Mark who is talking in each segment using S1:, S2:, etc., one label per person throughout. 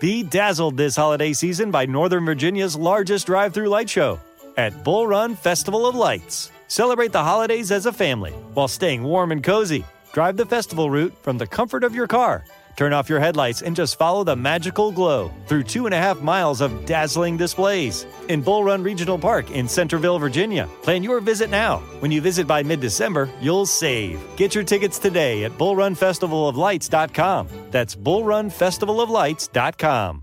S1: Be dazzled this holiday season by Northern Virginia's largest drive through light show at Bull Run Festival of Lights. Celebrate the holidays as a family while staying warm and cozy. Drive the festival route from the comfort of your car. Turn off your headlights and just follow the magical glow through two and a half miles of dazzling displays in Bull Run Regional Park in Centerville, Virginia. Plan your visit now. When you visit by mid December, you'll save. Get your tickets today at bullrunfestivaloflights.com. That's bullrunfestivaloflights.com.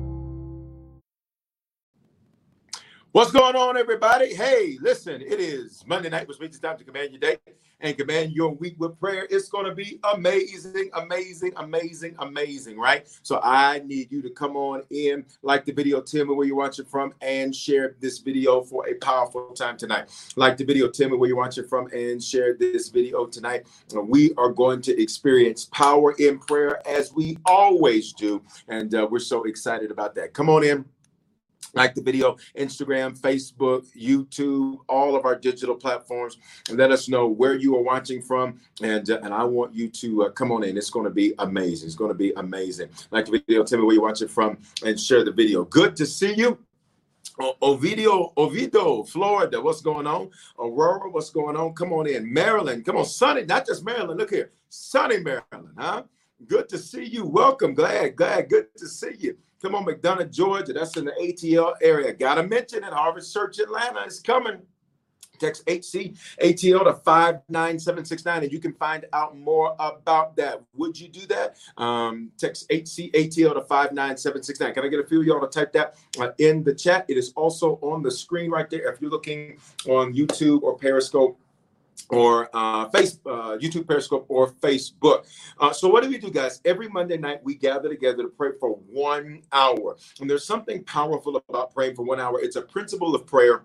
S2: What's going on, everybody? Hey, listen, it is Monday night, which means it's time to command your day and command your week with prayer. It's going to be amazing, amazing, amazing, amazing, right? So I need you to come on in, like the video, tell me where you're watching from, and share this video for a powerful time tonight. Like the video, tell me where you're watching from, and share this video tonight. We are going to experience power in prayer as we always do, and uh, we're so excited about that. Come on in like the video, Instagram, Facebook, YouTube, all of our digital platforms, and let us know where you are watching from. And uh, and I want you to uh, come on in. It's going to be amazing. It's going to be amazing. Like the video, tell me where you're watching from, and share the video. Good to see you. Ovidio, Oviedo, Florida, what's going on? Aurora, what's going on? Come on in. Maryland, come on. Sunny, not just Maryland. Look here. Sunny Maryland, huh? Good to see you. Welcome. Glad, glad. Good to see you. Come on, McDonough, Georgia. That's in the ATL area. Got to mention it. Harvest Church Atlanta is coming. Text HC ATL to 59769 and you can find out more about that. Would you do that? Um, text HC ATL to 59769. Can I get a few of y'all to type that uh, in the chat? It is also on the screen right there. If you're looking on YouTube or Periscope, or uh, face, uh, YouTube Periscope or Facebook. Uh, so what do we do, guys? Every Monday night we gather together to pray for one hour, and there's something powerful about praying for one hour. It's a principle of prayer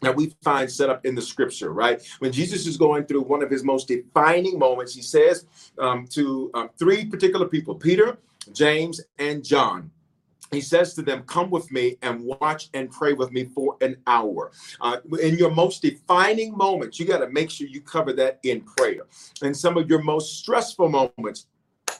S2: that we find set up in the scripture, right? When Jesus is going through one of his most defining moments, he says um, to um, three particular people Peter, James, and John he says to them, Come with me and watch and pray with me for an hour. Uh, in your most defining moments, you got to make sure you cover that in prayer. In some of your most stressful moments,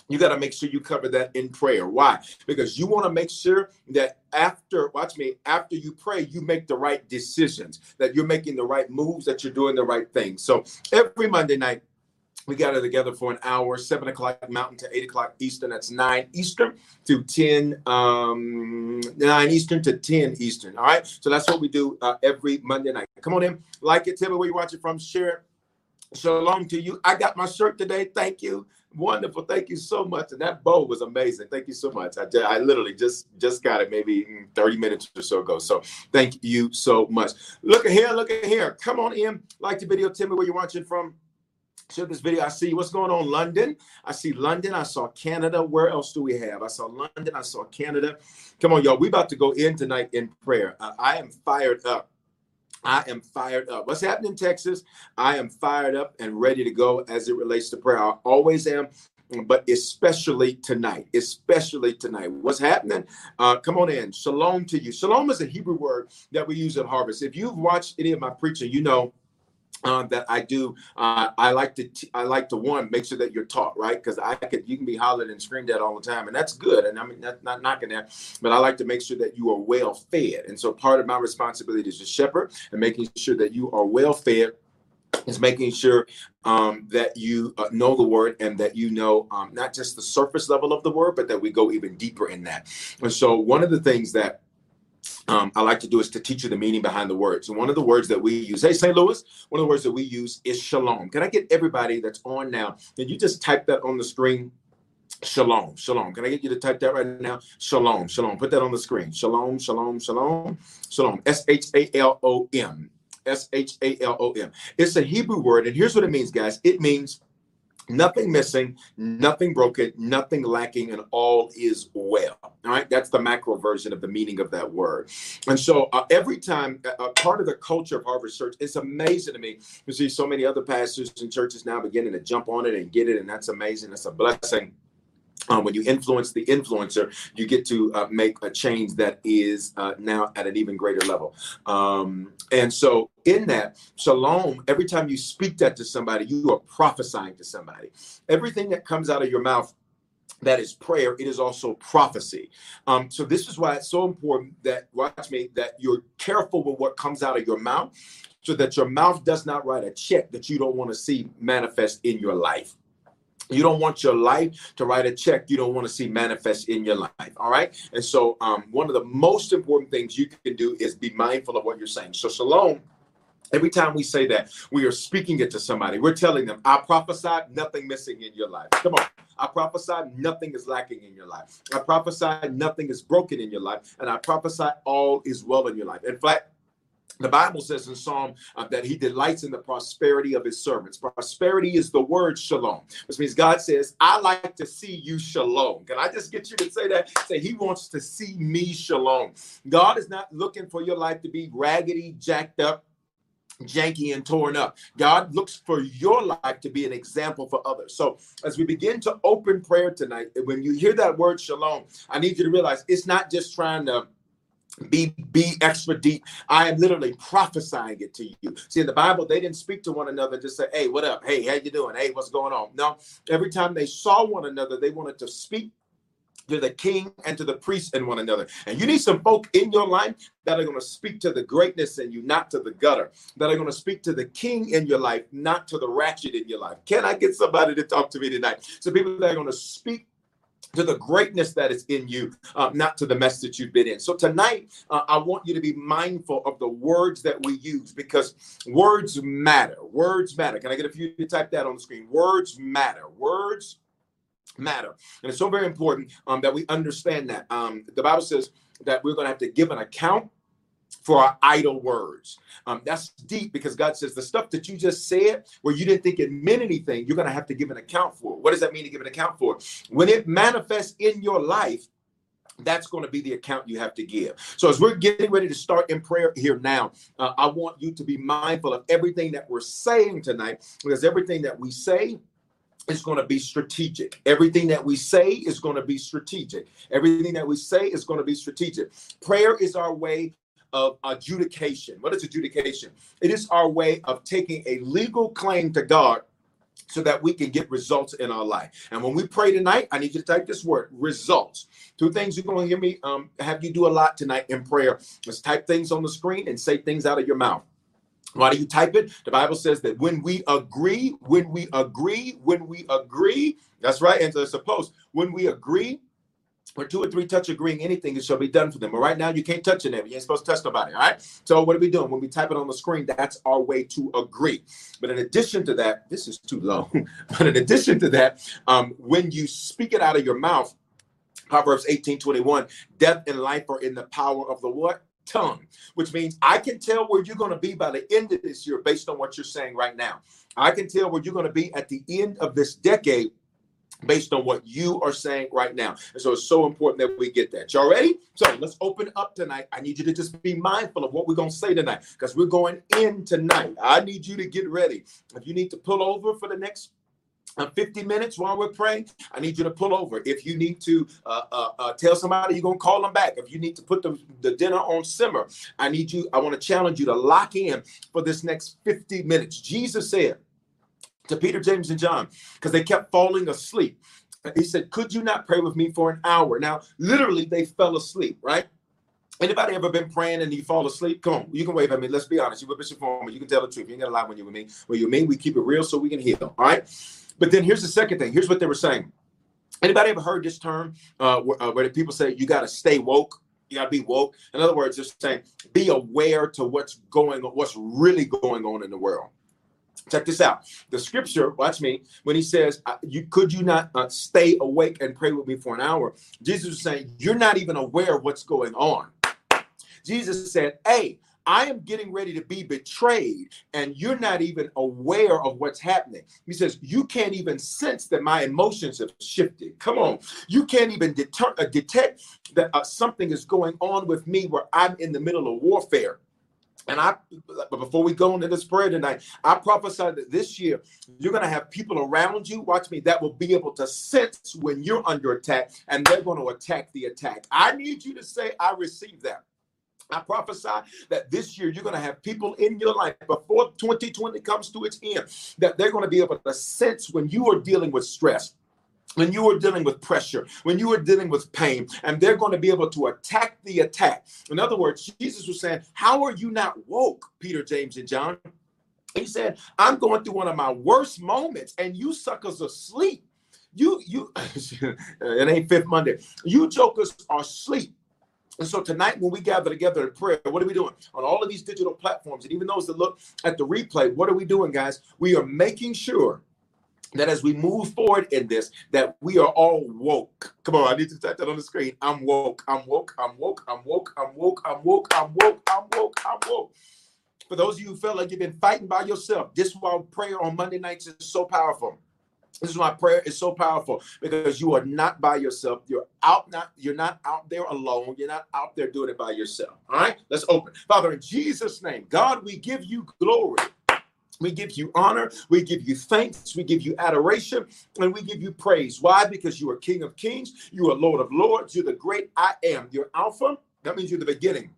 S2: you got to make sure you cover that in prayer. Why? Because you want to make sure that after, watch me, after you pray, you make the right decisions, that you're making the right moves, that you're doing the right things. So every Monday night, we got it together for an hour, seven o'clock Mountain to eight o'clock Eastern. That's nine Eastern to ten, um, nine Eastern to ten Eastern. All right. So that's what we do uh, every Monday night. Come on in, like it, tell me where you're watching from, share it. Shalom to you. I got my shirt today. Thank you. Wonderful. Thank you so much. And that bow was amazing. Thank you so much. I, I literally just just got it maybe 30 minutes or so ago. So thank you so much. Look at here. Look at here. Come on in. Like the video. Tell me where you're watching from share this video. I see what's going on London. I see London. I saw Canada. Where else do we have? I saw London. I saw Canada. Come on, y'all. We about to go in tonight in prayer. Uh, I am fired up. I am fired up. What's happening in Texas? I am fired up and ready to go as it relates to prayer. I always am but especially tonight, especially tonight. What's happening? Uh, come on in. Shalom to you. Shalom is a Hebrew word that we use at Harvest. If you've watched any of my preaching, you know uh, that I do. Uh, I like to t- I like to one make sure that you're taught right because I could you can be hollered and screamed at all the time and that's good and I mean not, not knocking that but I like to make sure that you are well fed and so part of my responsibility as a shepherd and making sure that you are well fed is making sure um, that you uh, know the word and that you know um, not just the surface level of the word but that we go even deeper in that and so one of the things that um, I like to do is to teach you the meaning behind the words. And one of the words that we use, hey, St. Louis, one of the words that we use is shalom. Can I get everybody that's on now? Can you just type that on the screen? Shalom, shalom. Can I get you to type that right now? Shalom, shalom. Put that on the screen. Shalom, shalom, shalom, shalom. S H A L O M. S H A L O M. It's a Hebrew word, and here's what it means, guys. It means nothing missing, nothing broken, nothing lacking, and all is well. All right, that's the macro version of the meaning of that word. And so, uh, every time, uh, uh part of the culture of Harvest Church, it's amazing to me to see so many other pastors and churches now beginning to jump on it and get it, and that's amazing. That's a blessing. When you influence the influencer, you get to uh, make a change that is uh, now at an even greater level. Um, and so, in that, shalom, every time you speak that to somebody, you are prophesying to somebody. Everything that comes out of your mouth that is prayer it is also prophecy um, so this is why it's so important that watch me that you're careful with what comes out of your mouth so that your mouth does not write a check that you don't want to see manifest in your life you don't want your life to write a check you don't want to see manifest in your life all right and so um, one of the most important things you can do is be mindful of what you're saying so shalom Every time we say that, we are speaking it to somebody. We're telling them, I prophesied nothing missing in your life. Come on. I prophesied nothing is lacking in your life. I prophesied nothing is broken in your life. And I prophesied all is well in your life. In fact, the Bible says in Psalm uh, that he delights in the prosperity of his servants. Prosperity is the word shalom, which means God says, I like to see you shalom. Can I just get you to say that? Say, He wants to see me shalom. God is not looking for your life to be raggedy, jacked up, janky and torn up. God looks for your life to be an example for others. So, as we begin to open prayer tonight, when you hear that word shalom, I need you to realize it's not just trying to be be extra deep. I am literally prophesying it to you. See in the bible they didn't speak to one another just say hey what up? Hey how you doing? Hey what's going on? No. Every time they saw one another they wanted to speak to the king and to the priest and one another. And you need some folk in your life that are going to speak to the greatness in you, not to the gutter, that are going to speak to the king in your life, not to the ratchet in your life. Can I get somebody to talk to me tonight? So people that are going to speak to the greatness that is in you, uh, not to the mess that you've been in. So tonight, uh, I want you to be mindful of the words that we use because words matter. Words matter. Can I get a few to type that on the screen? Words matter. Words matter. And it's so very important um, that we understand that. Um, the Bible says that we're going to have to give an account for our idle words. Um, that's deep because God says the stuff that you just said where you didn't think it meant anything, you're going to have to give an account for. What does that mean to give an account for? When it manifests in your life, that's going to be the account you have to give. So, as we're getting ready to start in prayer here now, uh, I want you to be mindful of everything that we're saying tonight because everything that we say is going to be strategic. Everything that we say is going to be strategic. Everything that we say is going to be strategic. Prayer is our way of adjudication. What is adjudication? It is our way of taking a legal claim to God so that we can get results in our life. And when we pray tonight, I need you to type this word results. Two things you're going to hear me um, have you do a lot tonight in prayer. Let's type things on the screen and say things out of your mouth. Why do you type it? The Bible says that when we agree, when we agree, when we agree, that's right. And so suppose when we agree, where two or three touch agreeing anything, it shall be done for them. But right now, you can't touch it. You ain't supposed to touch nobody. All right. So what are we doing? When we type it on the screen, that's our way to agree. But in addition to that, this is too long. but in addition to that, um, when you speak it out of your mouth, Proverbs 18, 21, death and life are in the power of the what? tongue, which means I can tell where you're going to be by the end of this year based on what you're saying right now. I can tell where you're going to be at the end of this decade based on what you are saying right now. And so it's so important that we get that. Y'all ready? So let's open up tonight. I need you to just be mindful of what we're going to say tonight because we're going in tonight. I need you to get ready. If you need to pull over for the next uh, 50 minutes while we're praying, I need you to pull over. If you need to uh, uh, uh tell somebody you're going to call them back, if you need to put the, the dinner on simmer, I need you, I want to challenge you to lock in for this next 50 minutes. Jesus said, to Peter, James, and John because they kept falling asleep. He said, Could you not pray with me for an hour? Now, literally, they fell asleep, right? Anybody ever been praying and you fall asleep? Come on, you can wave at me. Let's be honest. You were Bishop Foreman. You can tell the truth. You ain't to lie when you're with me. When you're me, we keep it real so we can heal. All right. But then here's the second thing. Here's what they were saying. Anybody ever heard this term uh, where, uh, where people say you got to stay woke? You got to be woke. In other words, just saying be aware to what's going on, what's really going on in the world. Check this out. The scripture, watch me, when he says, "You could you not uh, stay awake and pray with me for an hour?" Jesus is saying, "You're not even aware of what's going on." Jesus said, "Hey, I am getting ready to be betrayed, and you're not even aware of what's happening. He says, You can't even sense that my emotions have shifted. Come on. You can't even deter- uh, detect that uh, something is going on with me where I'm in the middle of warfare. And I, but before we go into this prayer tonight, I prophesy that this year you're going to have people around you, watch me, that will be able to sense when you're under attack and they're going to attack the attack. I need you to say, I receive that. I prophesy that this year you're going to have people in your life before 2020 comes to its end that they're going to be able to sense when you are dealing with stress when you are dealing with pressure, when you are dealing with pain, and they're going to be able to attack the attack. In other words, Jesus was saying, How are you not woke, Peter, James, and John? He said, I'm going through one of my worst moments, and you suckers asleep. You, you, it ain't Fifth Monday. You jokers are asleep. And so tonight, when we gather together in prayer, what are we doing on all of these digital platforms? And even those that look at the replay, what are we doing, guys? We are making sure that as we move forward in this, that we are all woke. Come on, I need to type that on the screen. I'm woke. I'm woke. I'm woke. I'm woke. I'm woke. I'm woke. I'm woke. I'm woke. I'm woke. For those of you who felt like you've been fighting by yourself, this is why prayer on Monday nights is so powerful. This is why prayer is so powerful because you are not by yourself. You're out, not you're not out there alone. You're not out there doing it by yourself. All right, let's open. Father, in Jesus' name, God, we give you glory. We give you honor, we give you thanks, we give you adoration, and we give you praise. Why? Because you are King of Kings, you are Lord of Lords, you're the great I am. You're Alpha, that means you're the beginning.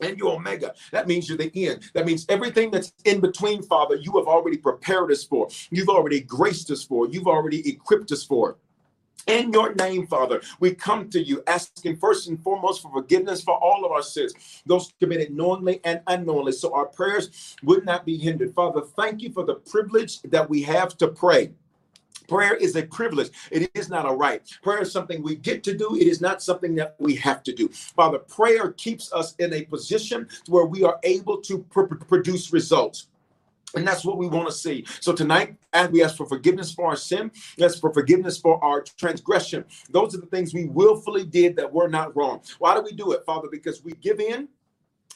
S2: And you're Omega. That means you're the end. That means everything that's in between, Father, you have already prepared us for. You've already graced us for. You've already equipped us for. In your name, Father, we come to you asking first and foremost for forgiveness for all of our sins, those committed knowingly and unknowingly, so our prayers would not be hindered. Father, thank you for the privilege that we have to pray. Prayer is a privilege. It is not a right. Prayer is something we get to do. It is not something that we have to do. Father, prayer keeps us in a position where we are able to pr- produce results. And that's what we want to see. So tonight, as we ask for forgiveness for our sin, ask for forgiveness for our transgression. Those are the things we willfully did that were not wrong. Why do we do it, Father? Because we give in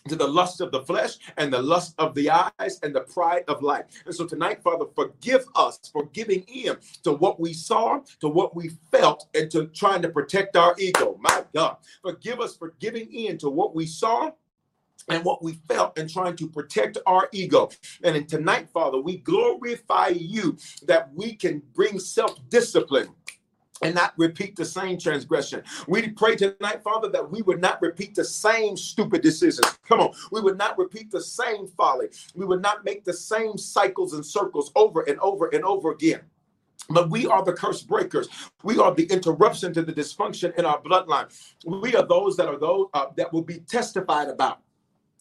S2: to the lust of the flesh and the lust of the eyes and the pride of life. And so tonight, Father, forgive us for giving in to what we saw, to what we felt, and to trying to protect our ego. My God, forgive us for giving in to what we saw and what we felt and trying to protect our ego. And in tonight, Father, we glorify you that we can bring self discipline and not repeat the same transgression. We pray tonight, Father, that we would not repeat the same stupid decisions. Come on. We would not repeat the same folly. We would not make the same cycles and circles over and over and over again. But we are the curse breakers. We are the interruption to the dysfunction in our bloodline. We are those that are those uh, that will be testified about.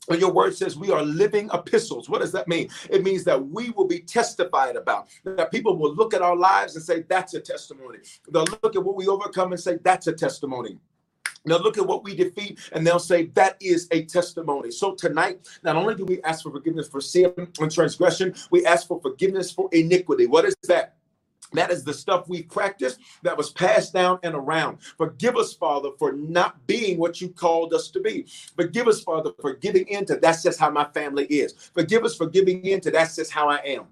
S2: And your word says we are living epistles. What does that mean? It means that we will be testified about, that people will look at our lives and say, that's a testimony. They'll look at what we overcome and say, that's a testimony. They'll look at what we defeat and they'll say, that is a testimony. So tonight, not only do we ask for forgiveness for sin and transgression, we ask for forgiveness for iniquity. What is that? That is the stuff we practiced that was passed down and around. Forgive us, Father, for not being what you called us to be. Forgive us, Father, for giving into that's just how my family is. Forgive us for giving into that's just how I am.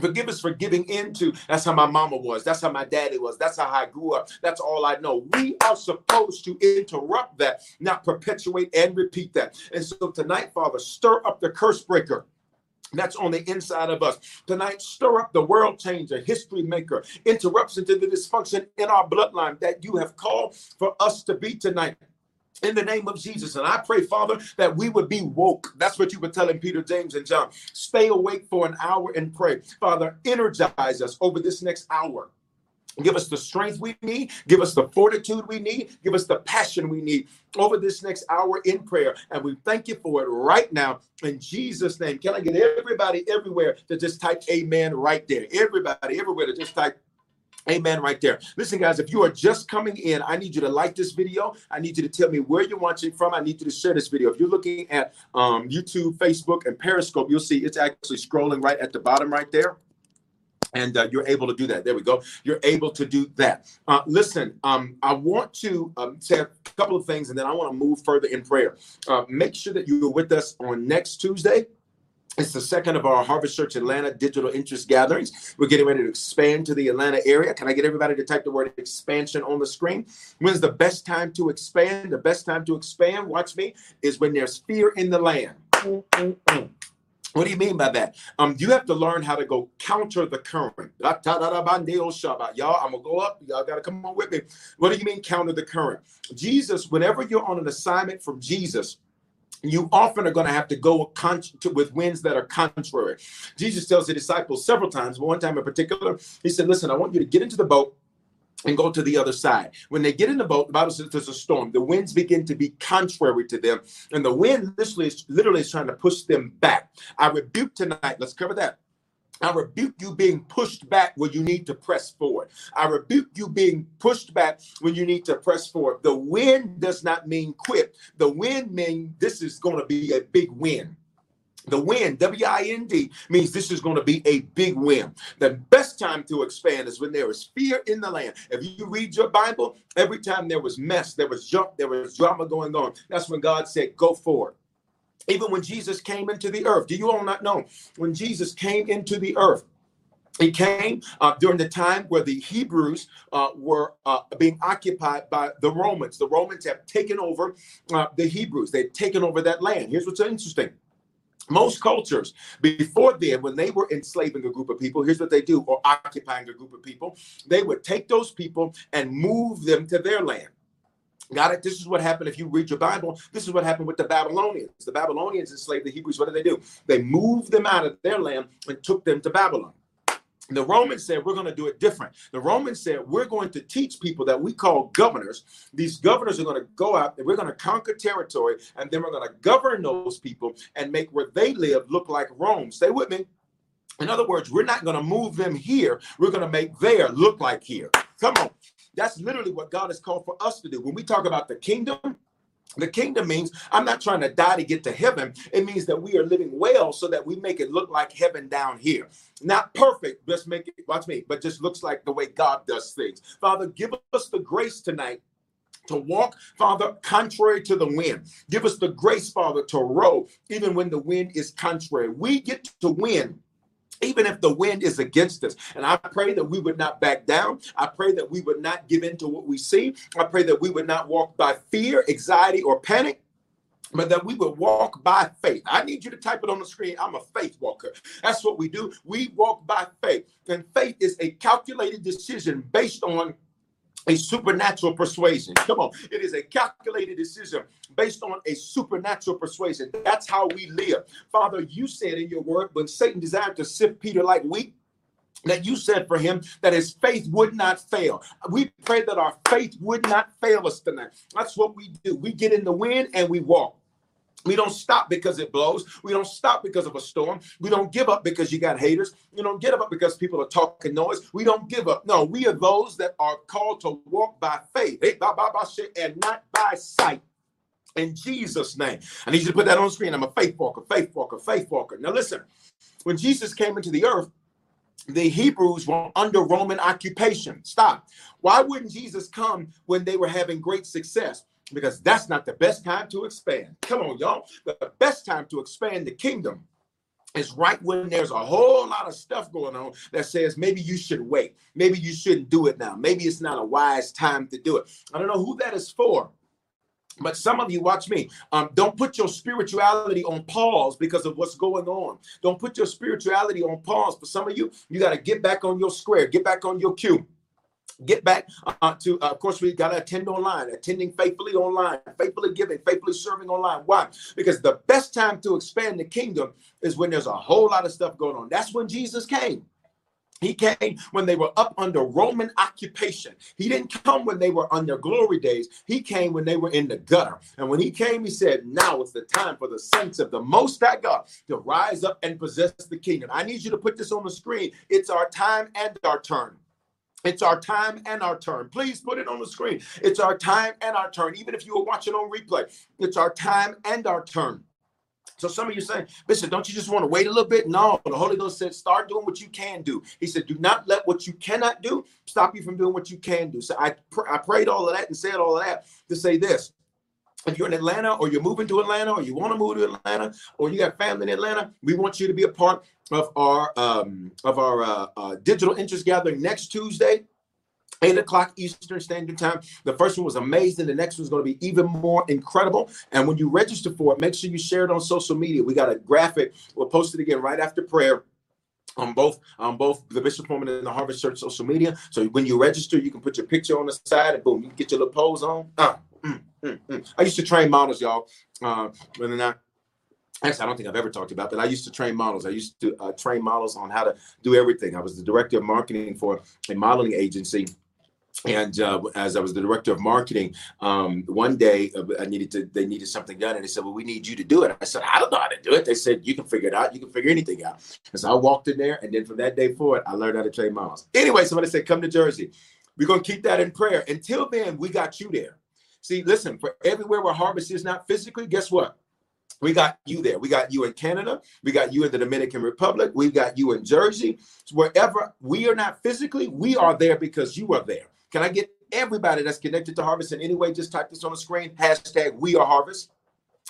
S2: Forgive us for giving into that's how my mama was. That's how my daddy was. That's how I grew up. That's all I know. We are supposed to interrupt that, not perpetuate and repeat that. And so tonight, Father, stir up the curse breaker that's on the inside of us. Tonight, stir up the world changer, history maker, interrupts to the dysfunction in our bloodline that you have called for us to be tonight in the name of Jesus. And I pray, Father, that we would be woke. That's what you were telling Peter, James, and John. Stay awake for an hour and pray. Father, energize us over this next hour. Give us the strength we need. Give us the fortitude we need. Give us the passion we need over this next hour in prayer. And we thank you for it right now in Jesus' name. Can I get everybody everywhere to just type amen right there? Everybody everywhere to just type Amen, right there. Listen, guys, if you are just coming in, I need you to like this video. I need you to tell me where you're watching from. I need you to share this video. If you're looking at um, YouTube, Facebook, and Periscope, you'll see it's actually scrolling right at the bottom right there. And uh, you're able to do that. There we go. You're able to do that. Uh, listen, um, I want to um, say a couple of things, and then I want to move further in prayer. Uh, make sure that you are with us on next Tuesday. It's the second of our Harvest Church Atlanta digital interest gatherings. We're getting ready to expand to the Atlanta area. Can I get everybody to type the word expansion on the screen? When's the best time to expand? The best time to expand, watch me, is when there's fear in the land. Mm-mm-mm. What do you mean by that? Um, you have to learn how to go counter the current. Y'all, I'm gonna go up. Y'all gotta come on with me. What do you mean counter the current? Jesus, whenever you're on an assignment from Jesus, you often are going to have to go con- to, with winds that are contrary. Jesus tells the disciples several times, but one time in particular, he said, Listen, I want you to get into the boat and go to the other side. When they get in the boat, the Bible says there's a storm. The winds begin to be contrary to them, and the wind literally is, literally is trying to push them back. I rebuke tonight. Let's cover that. I rebuke you being pushed back when you need to press forward. I rebuke you being pushed back when you need to press forward. The wind does not mean quit. The wind means this is going to be a big win. The win, W I N D, means this is going to be a big win. The best time to expand is when there is fear in the land. If you read your Bible, every time there was mess, there was junk, there was drama going on, that's when God said, Go forward. Even when Jesus came into the earth, do you all not know? When Jesus came into the earth, he came uh, during the time where the Hebrews uh, were uh, being occupied by the Romans. The Romans have taken over uh, the Hebrews, they've taken over that land. Here's what's interesting most cultures before then when they were enslaving a group of people here's what they do or occupying a group of people they would take those people and move them to their land Got it? This is what happened if you read your Bible. This is what happened with the Babylonians. The Babylonians enslaved the Hebrews. What did they do? They moved them out of their land and took them to Babylon. The Romans said, We're going to do it different. The Romans said, We're going to teach people that we call governors. These governors are going to go out and we're going to conquer territory and then we're going to govern those people and make where they live look like Rome. Stay with me. In other words, we're not going to move them here. We're going to make there look like here. Come on. That's literally what God has called for us to do. When we talk about the kingdom, the kingdom means I'm not trying to die to get to heaven. It means that we are living well so that we make it look like heaven down here. Not perfect, just make it, watch me, but just looks like the way God does things. Father, give us the grace tonight to walk, Father, contrary to the wind. Give us the grace, Father, to row even when the wind is contrary. We get to win even if the wind is against us. And I pray that we would not back down. I pray that we would not give in to what we see. I pray that we would not walk by fear, anxiety, or panic. But that we would walk by faith. I need you to type it on the screen. I'm a faith walker. That's what we do. We walk by faith. And faith is a calculated decision based on a supernatural persuasion. Come on. It is a calculated decision based on a supernatural persuasion. That's how we live. Father, you said in your word when Satan desired to sift Peter like wheat, that you said for him that his faith would not fail. We pray that our faith would not fail us tonight. That's what we do. We get in the wind and we walk. We don't stop because it blows. We don't stop because of a storm. We don't give up because you got haters. You don't give up because people are talking noise. We don't give up. No, we are those that are called to walk by faith and not by sight. In Jesus' name. I need you to put that on screen. I'm a faith walker, faith walker, faith walker. Now listen, when Jesus came into the earth, the Hebrews were under Roman occupation. Stop. Why wouldn't Jesus come when they were having great success? Because that's not the best time to expand. Come on, y'all. The best time to expand the kingdom is right when there's a whole lot of stuff going on that says maybe you should wait. Maybe you shouldn't do it now. Maybe it's not a wise time to do it. I don't know who that is for. But some of you, watch me. Um, don't put your spirituality on pause because of what's going on. Don't put your spirituality on pause. For some of you, you got to get back on your square, get back on your cue get back uh, to uh, of course we got to attend online attending faithfully online faithfully giving faithfully serving online why because the best time to expand the kingdom is when there's a whole lot of stuff going on that's when jesus came he came when they were up under Roman occupation. He didn't come when they were on their glory days. He came when they were in the gutter. And when he came, he said, Now is the time for the saints of the Most High God to rise up and possess the kingdom. I need you to put this on the screen. It's our time and our turn. It's our time and our turn. Please put it on the screen. It's our time and our turn. Even if you are watching on replay, it's our time and our turn So some of you saying, Bishop, don't you just want to wait a little bit? No, the Holy Ghost said, start doing what you can do. He said, do not let what you cannot do stop you from doing what you can do. So I, pr- I prayed all of that and said all of that to say this. If you're in Atlanta or you're moving to Atlanta or you want to move to Atlanta or you got family in Atlanta, we want you to be a part of our um, of our uh, uh, digital interest gathering next Tuesday. 8 o'clock Eastern Standard Time. The first one was amazing. The next one's going to be even more incredible. And when you register for it, make sure you share it on social media. We got a graphic. We'll post it again right after prayer on both on both the Bishop Foreman and the Harvest Church social media. So when you register, you can put your picture on the side and boom, you get your little pose on. Uh, mm, mm, mm. I used to train models, y'all. Uh, whether or not Actually, I don't think I've ever talked about that. I used to train models. I used to uh, train models on how to do everything. I was the director of marketing for a modeling agency and uh, as I was the director of marketing, um, one day uh, I needed to, they needed something done, and they said, "Well, we need you to do it." I said, "I don't know how to do it." They said, "You can figure it out. You can figure anything out." And so I walked in there, and then from that day forward, I learned how to train models. Anyway, somebody said, "Come to Jersey." We're gonna keep that in prayer. Until then, we got you there. See, listen, for everywhere where harvest is not physically, guess what? We got you there. We got you in Canada. We got you in the Dominican Republic. We've got you in Jersey. So wherever we are not physically, we are there because you are there. Can I get everybody that's connected to Harvest in any way? Just type this on the screen. Hashtag we are Harvest.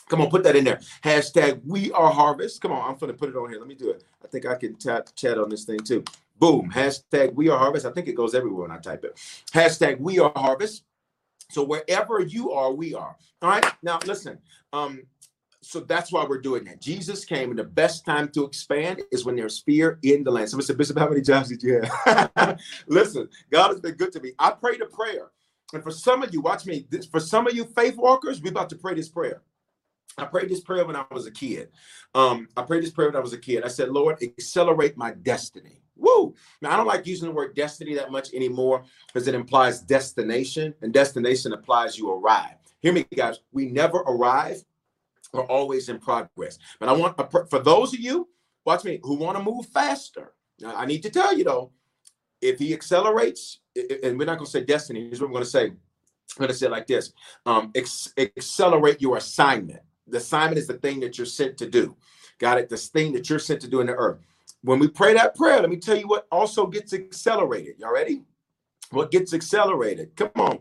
S2: Come on, put that in there. Hashtag we are Harvest. Come on, I'm going to put it on here. Let me do it. I think I can chat, chat on this thing too. Boom. Hashtag we are Harvest. I think it goes everywhere when I type it. Hashtag we are Harvest. So wherever you are, we are. All right. Now listen. Um, so that's why we're doing that. Jesus came, and the best time to expand is when there's fear in the land. Somebody said, Bishop, how many jobs did you have? Listen, God has been good to me. I prayed a prayer. And for some of you, watch me. This, for some of you faith walkers, we're about to pray this prayer. I prayed this prayer when I was a kid. Um, I prayed this prayer when I was a kid. I said, Lord, accelerate my destiny. Woo! Now, I don't like using the word destiny that much anymore because it implies destination, and destination implies you arrive. Hear me, guys. We never arrive We're always in progress. But I want for those of you, watch me, who want to move faster. Now, I need to tell you though, if he accelerates, and we're not going to say destiny, here's what I'm going to say. I'm going to say like this: um, ex- accelerate your assignment. The assignment is the thing that you're sent to do. Got it? This thing that you're sent to do in the earth. When we pray that prayer, let me tell you what also gets accelerated. Y'all ready? what gets accelerated. Come on.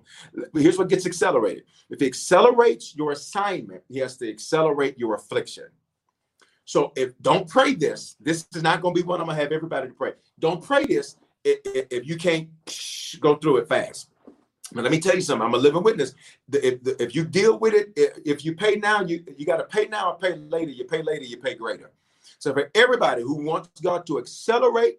S2: Here's what gets accelerated. If he accelerates your assignment, he has to accelerate your affliction. So if don't pray this, this is not going to be one I'm going to have everybody to pray. Don't pray this if, if you can't go through it fast. But let me tell you something. I'm a living witness. If, if you deal with it, if you pay now, you, you got to pay now or pay later. You pay later, you pay greater. So for everybody who wants God to accelerate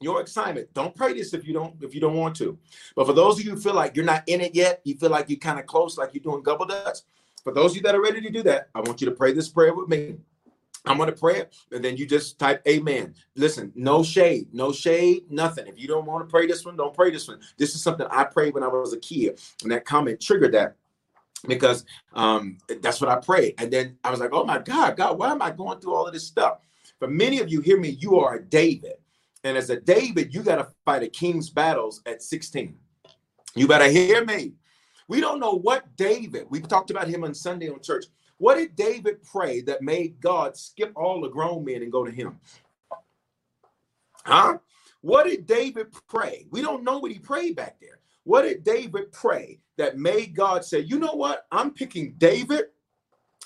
S2: your assignment. Don't pray this if you don't if you don't want to. But for those of you who feel like you're not in it yet, you feel like you're kind of close, like you're doing double dutch. For those of you that are ready to do that, I want you to pray this prayer with me. I'm going to pray it, and then you just type amen. Listen, no shade, no shade, nothing. If you don't want to pray this one, don't pray this one. This is something I prayed when I was a kid, and that comment triggered that because um, that's what I prayed. And then I was like, oh my God, God, why am I going through all of this stuff? For many of you, hear me, you are a David. And as a David, you got to fight a king's battles at 16. You better hear me. We don't know what David, we talked about him on Sunday on church. What did David pray that made God skip all the grown men and go to him? Huh? What did David pray? We don't know what he prayed back there. What did David pray that made God say, you know what? I'm picking David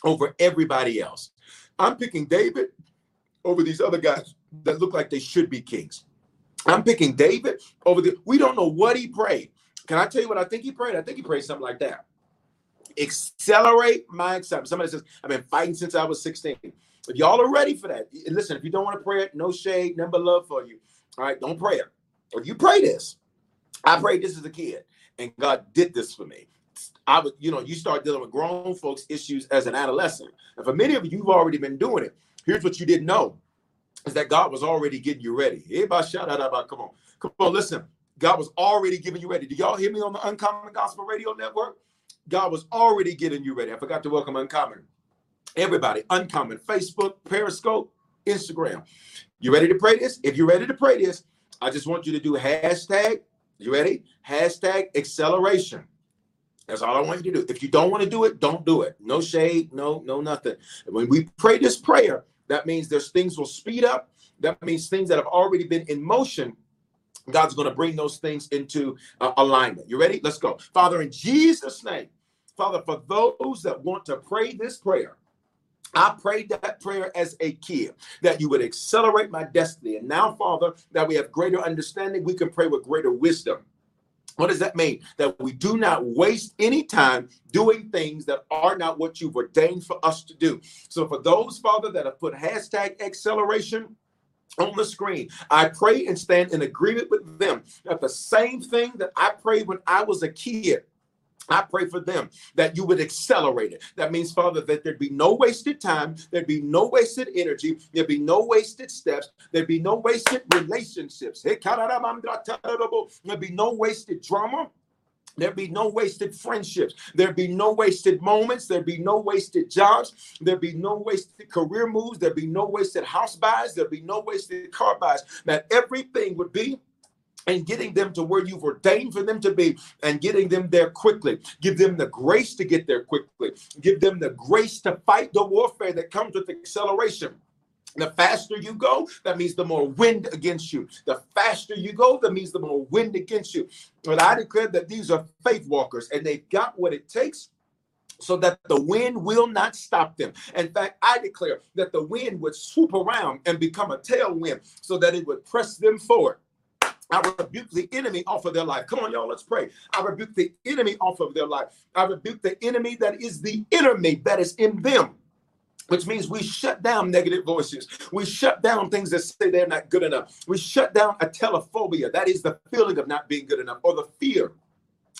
S2: over everybody else. I'm picking David over these other guys that look like they should be kings. I'm picking David over the. We don't know what he prayed. Can I tell you what I think he prayed? I think he prayed something like that. Accelerate my acceptance. Somebody says, I've been fighting since I was 16. If y'all are ready for that, listen, if you don't want to pray it, no shade, number love for you. All right, don't pray it. If you pray this, I prayed this as a kid, and God did this for me. I would, you know, you start dealing with grown folks' issues as an adolescent. And for many of you, you've already been doing it. Here's what you didn't know is that God was already getting you ready. Eh, Everybody shout out about come on. Come on, listen. God was already giving you ready. Do y'all hear me on the Uncommon Gospel Radio Network? God was already getting you ready. I forgot to welcome Uncommon. Everybody, Uncommon, Facebook, Periscope, Instagram. You ready to pray this? If you're ready to pray this, I just want you to do hashtag, you ready? Hashtag acceleration. That's all I want you to do. If you don't want to do it, don't do it. No shade, no, no, nothing. When we pray this prayer, that means there's things will speed up. That means things that have already been in motion. God's going to bring those things into uh, alignment. You ready? Let's go. Father, in Jesus' name, Father, for those that want to pray this prayer, I prayed that prayer as a kid that you would accelerate my destiny. And now, Father, that we have greater understanding, we can pray with greater wisdom. What does that mean? That we do not waste any time doing things that are not what you've ordained for us to do. So, for those, Father, that have put hashtag acceleration on the screen, I pray and stand in agreement with them that the same thing that I prayed when I was a kid I pray for them that you would accelerate it. That means, Father, that there'd be no wasted time, there'd be no wasted energy, there'd be no wasted steps, there'd be no wasted relationships. There'd be no wasted drama. There'd be no wasted friendships. There'd be no wasted moments. There'd be no wasted jobs. There'd be no wasted career moves. There'd be no wasted house buys. There'd be no wasted car buys. That everything would be and getting them to where you've ordained for them to be and getting them there quickly. Give them the grace to get there quickly. Give them the grace to fight the warfare that comes with acceleration. The faster you go, that means the more wind against you. The faster you go, that means the more wind against you. But I declare that these are faith walkers and they've got what it takes so that the wind will not stop them. In fact, I declare that the wind would swoop around and become a tailwind so that it would press them forward. I rebuke the enemy off of their life. Come on, y'all, let's pray. I rebuke the enemy off of their life. I rebuke the enemy that is the enemy that is in them which means we shut down negative voices. We shut down things that say they're not good enough. We shut down atelophobia, that is the feeling of not being good enough, or the fear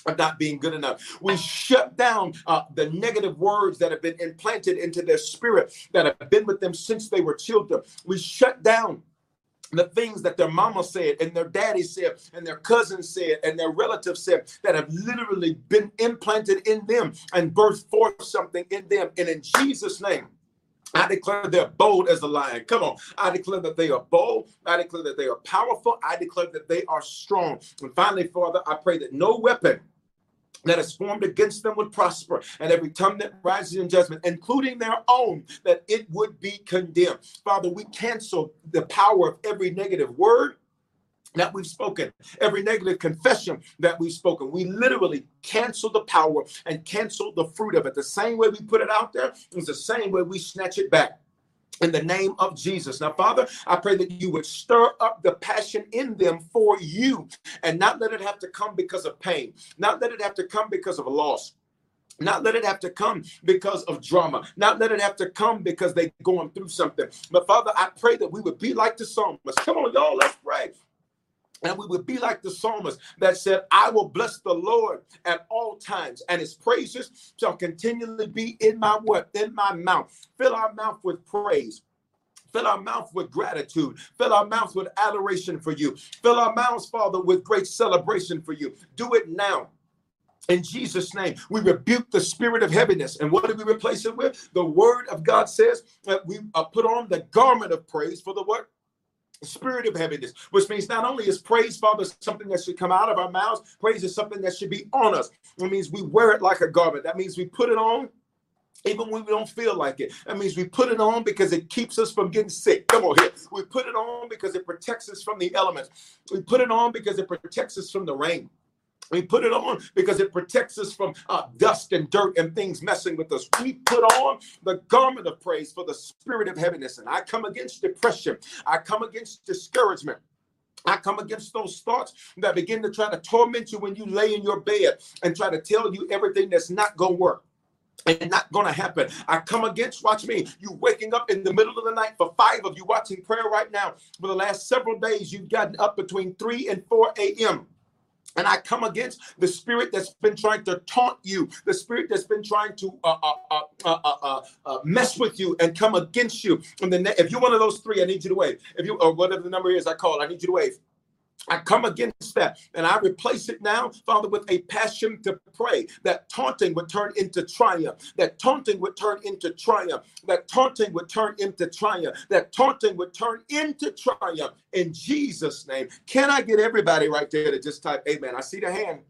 S2: of not being good enough. We shut down uh, the negative words that have been implanted into their spirit that have been with them since they were children. We shut down the things that their mama said and their daddy said and their cousin said and their relatives said that have literally been implanted in them and birthed forth something in them. And in Jesus' name, I declare they're bold as a lion. Come on. I declare that they are bold. I declare that they are powerful. I declare that they are strong. And finally, Father, I pray that no weapon that is formed against them would prosper, and every tongue that rises in judgment, including their own, that it would be condemned. Father, we cancel the power of every negative word that we've spoken, every negative confession that we've spoken. We literally cancel the power and cancel the fruit of it. The same way we put it out there is the same way we snatch it back in the name of Jesus. Now, Father, I pray that you would stir up the passion in them for you and not let it have to come because of pain, not let it have to come because of a loss. Not let it have to come because of drama. Not let it have to come because they're going through something. But Father, I pray that we would be like the psalmist. Come on, y'all, let's pray. And we would be like the psalmist that said, I will bless the Lord at all times, and his praises shall continually be in my what? In my mouth. Fill our mouth with praise. Fill our mouth with gratitude. Fill our mouth with adoration for you. Fill our mouths, Father, with great celebration for you. Do it now. In Jesus' name, we rebuke the spirit of heaviness. And what do we replace it with? The word of God says that we put on the garment of praise for the what? Spirit of heaviness, which means not only is praise, Father, something that should come out of our mouths, praise is something that should be on us. It means we wear it like a garment. That means we put it on even when we don't feel like it. That means we put it on because it keeps us from getting sick. Come on here. We put it on because it protects us from the elements. We put it on because it protects us from the rain. We put it on because it protects us from uh, dust and dirt and things messing with us. We put on the garment of praise for the spirit of heaviness. And I come against depression. I come against discouragement. I come against those thoughts that begin to try to torment you when you lay in your bed and try to tell you everything that's not going to work and not going to happen. I come against, watch me, you waking up in the middle of the night for five of you watching prayer right now. For the last several days, you've gotten up between 3 and 4 a.m. And I come against the spirit that's been trying to taunt you, the spirit that's been trying to uh, uh, uh, uh, mess with you and come against you. And then, if you're one of those three, I need you to wave. If you, or whatever the number is, I call, I need you to wave. I come against that and I replace it now, Father, with a passion to pray. That taunting would turn into triumph. That taunting would turn into triumph. That taunting would turn into triumph. That taunting would turn into triumph in Jesus' name. Can I get everybody right there to just type amen? I see the hand.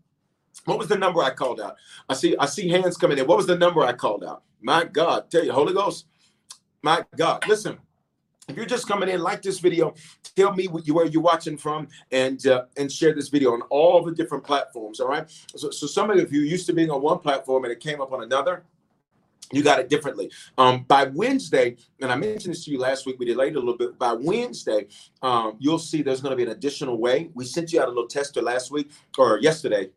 S2: What was the number I called out? I see I see hands coming in. What was the number I called out? My God, tell you, Holy Ghost. My God, listen. If you're just coming in, like this video, tell me you, where you're watching from, and uh, and share this video on all the different platforms. All right. So, so some of you used to being on one platform and it came up on another you got it differently. Um, by Wednesday, and I mentioned this to you last week, we delayed a little bit. By Wednesday, um, you'll see there's going to be an additional way. We sent you out a little tester last week or yesterday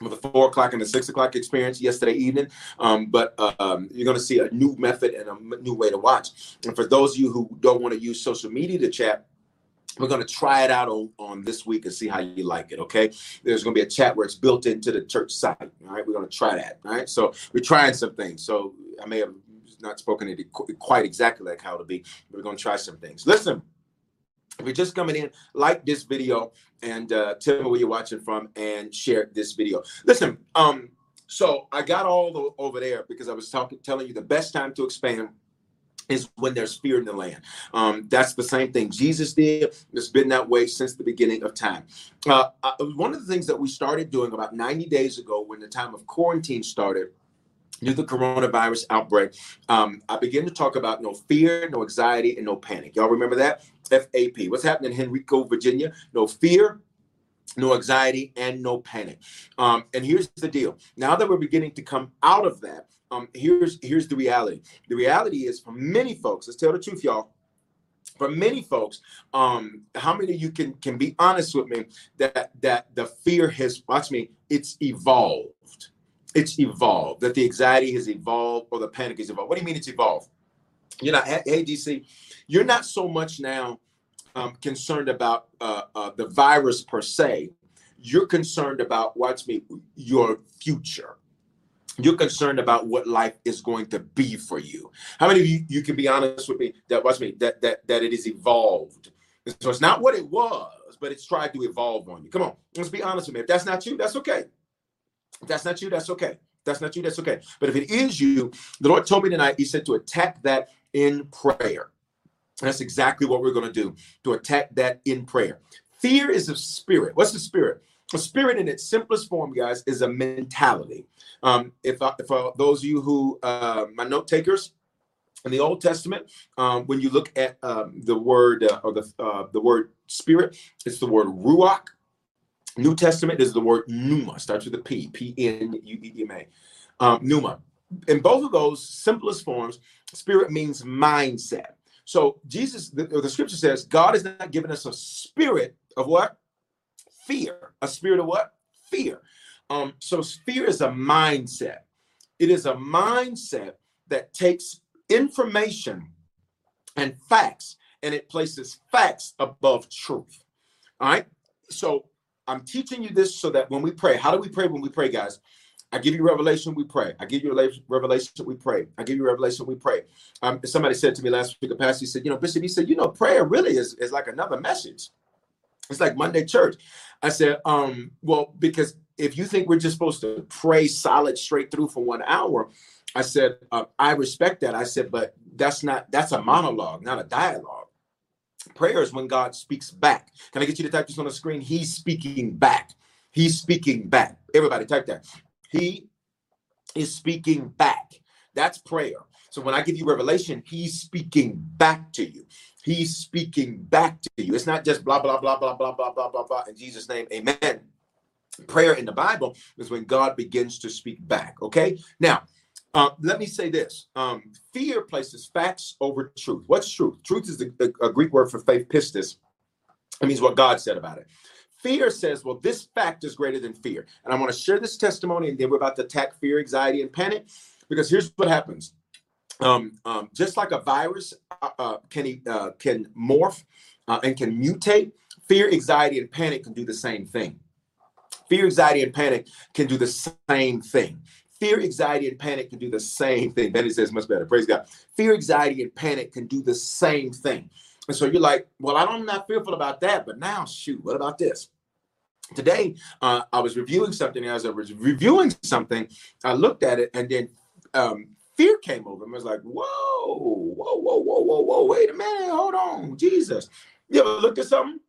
S2: the four o'clock and the six o'clock experience yesterday evening. Um, but um, you're going to see a new method and a new way to watch. And for those of you who don't want to use social media to chat, we're going to try it out on, on this week and see how you like it. Okay. There's going to be a chat where it's built into the church site. All right. We're going to try that. All right. So we're trying some things. So I may have not spoken it quite exactly like how to be, but we're going to try some things. Listen, if you're just coming in, like this video and uh, tell me where you're watching from and share this video. Listen, um, so I got all the, over there because I was talking, telling you the best time to expand is when there's fear in the land. Um, that's the same thing Jesus did. It's been that way since the beginning of time. Uh, uh, one of the things that we started doing about 90 days ago when the time of quarantine started due to the coronavirus outbreak, um, I began to talk about no fear, no anxiety, and no panic. Y'all remember that? FAP. What's happening in Henrico, Virginia? No fear, no anxiety, and no panic. Um, and here's the deal. Now that we're beginning to come out of that, um, here's here's the reality. The reality is for many folks, let's tell the truth, y'all. For many folks, um, how many of you can can be honest with me that that the fear has watch me, it's evolved. It's evolved, that the anxiety has evolved or the panic has evolved. What do you mean it's evolved? You're not, hey DC, you're not so much now um, concerned about uh, uh, the virus per se. You're concerned about watch me, your future you're concerned about what life is going to be for you. How many of you you can be honest with me that watch me that that that it is evolved. So it's not what it was, but it's tried to evolve on you. Come on, let's be honest with me. If that's not you, that's okay. That's not you, that's okay. That's not you, that's okay. But if it is you, the Lord told me tonight, He said to attack that in prayer. That's exactly what we're going to do to attack that in prayer. Fear is a spirit. What's the spirit? A spirit in its simplest form, guys, is a mentality. Um, if, I, for those of you who, uh, my note takers, in the Old Testament, um, when you look at um, the word uh, or the uh, the word spirit, it's the word ruach. New Testament is the word pneuma, starts with a P, P N U E M A, um, pneuma. In both of those simplest forms, spirit means mindset. So Jesus, the, the scripture says, God has not given us a spirit of what? Fear. A spirit of what? Fear. Um, so fear is a mindset. It is a mindset that takes information and facts and it places facts above truth. All right. So I'm teaching you this so that when we pray, how do we pray when we pray, guys? I give you revelation, we pray. I give you revelation, we pray. I give you revelation, we pray. Um, somebody said to me last week, a pastor, said, you know, Bishop, he said, you know, prayer really is, is like another message. It's like Monday church. I said, um, well, because if you think we're just supposed to pray solid straight through for one hour, I said, uh, I respect that. I said, but that's not, that's a monologue, not a dialogue. Prayer is when God speaks back. Can I get you to type this on the screen? He's speaking back. He's speaking back. Everybody type that. He is speaking back. That's prayer. So when I give you revelation, he's speaking back to you. He's speaking back to you. It's not just blah, blah, blah, blah, blah, blah, blah, blah, blah. In Jesus' name, amen. Prayer in the Bible is when God begins to speak back. Okay. Now, uh, let me say this um, fear places facts over truth. What's truth? Truth is a, a Greek word for faith, pistis. It means what God said about it. Fear says, well, this fact is greater than fear. And I want to share this testimony, and then we're about to attack fear, anxiety, and panic. Because here's what happens um, um, just like a virus uh, uh, can, uh, can morph uh, and can mutate, fear, anxiety, and panic can do the same thing. Fear, anxiety, and panic can do the same thing. Fear, anxiety, and panic can do the same thing. Benny says much better. Praise God. Fear, anxiety, and panic can do the same thing. And so you're like, well, I'm not fearful about that, but now, shoot, what about this? Today, uh, I was reviewing something. As I was reviewing something, I looked at it, and then um, fear came over me. I was like, whoa, whoa, whoa, whoa, whoa, whoa, wait a minute, hold on, Jesus. You ever looked at something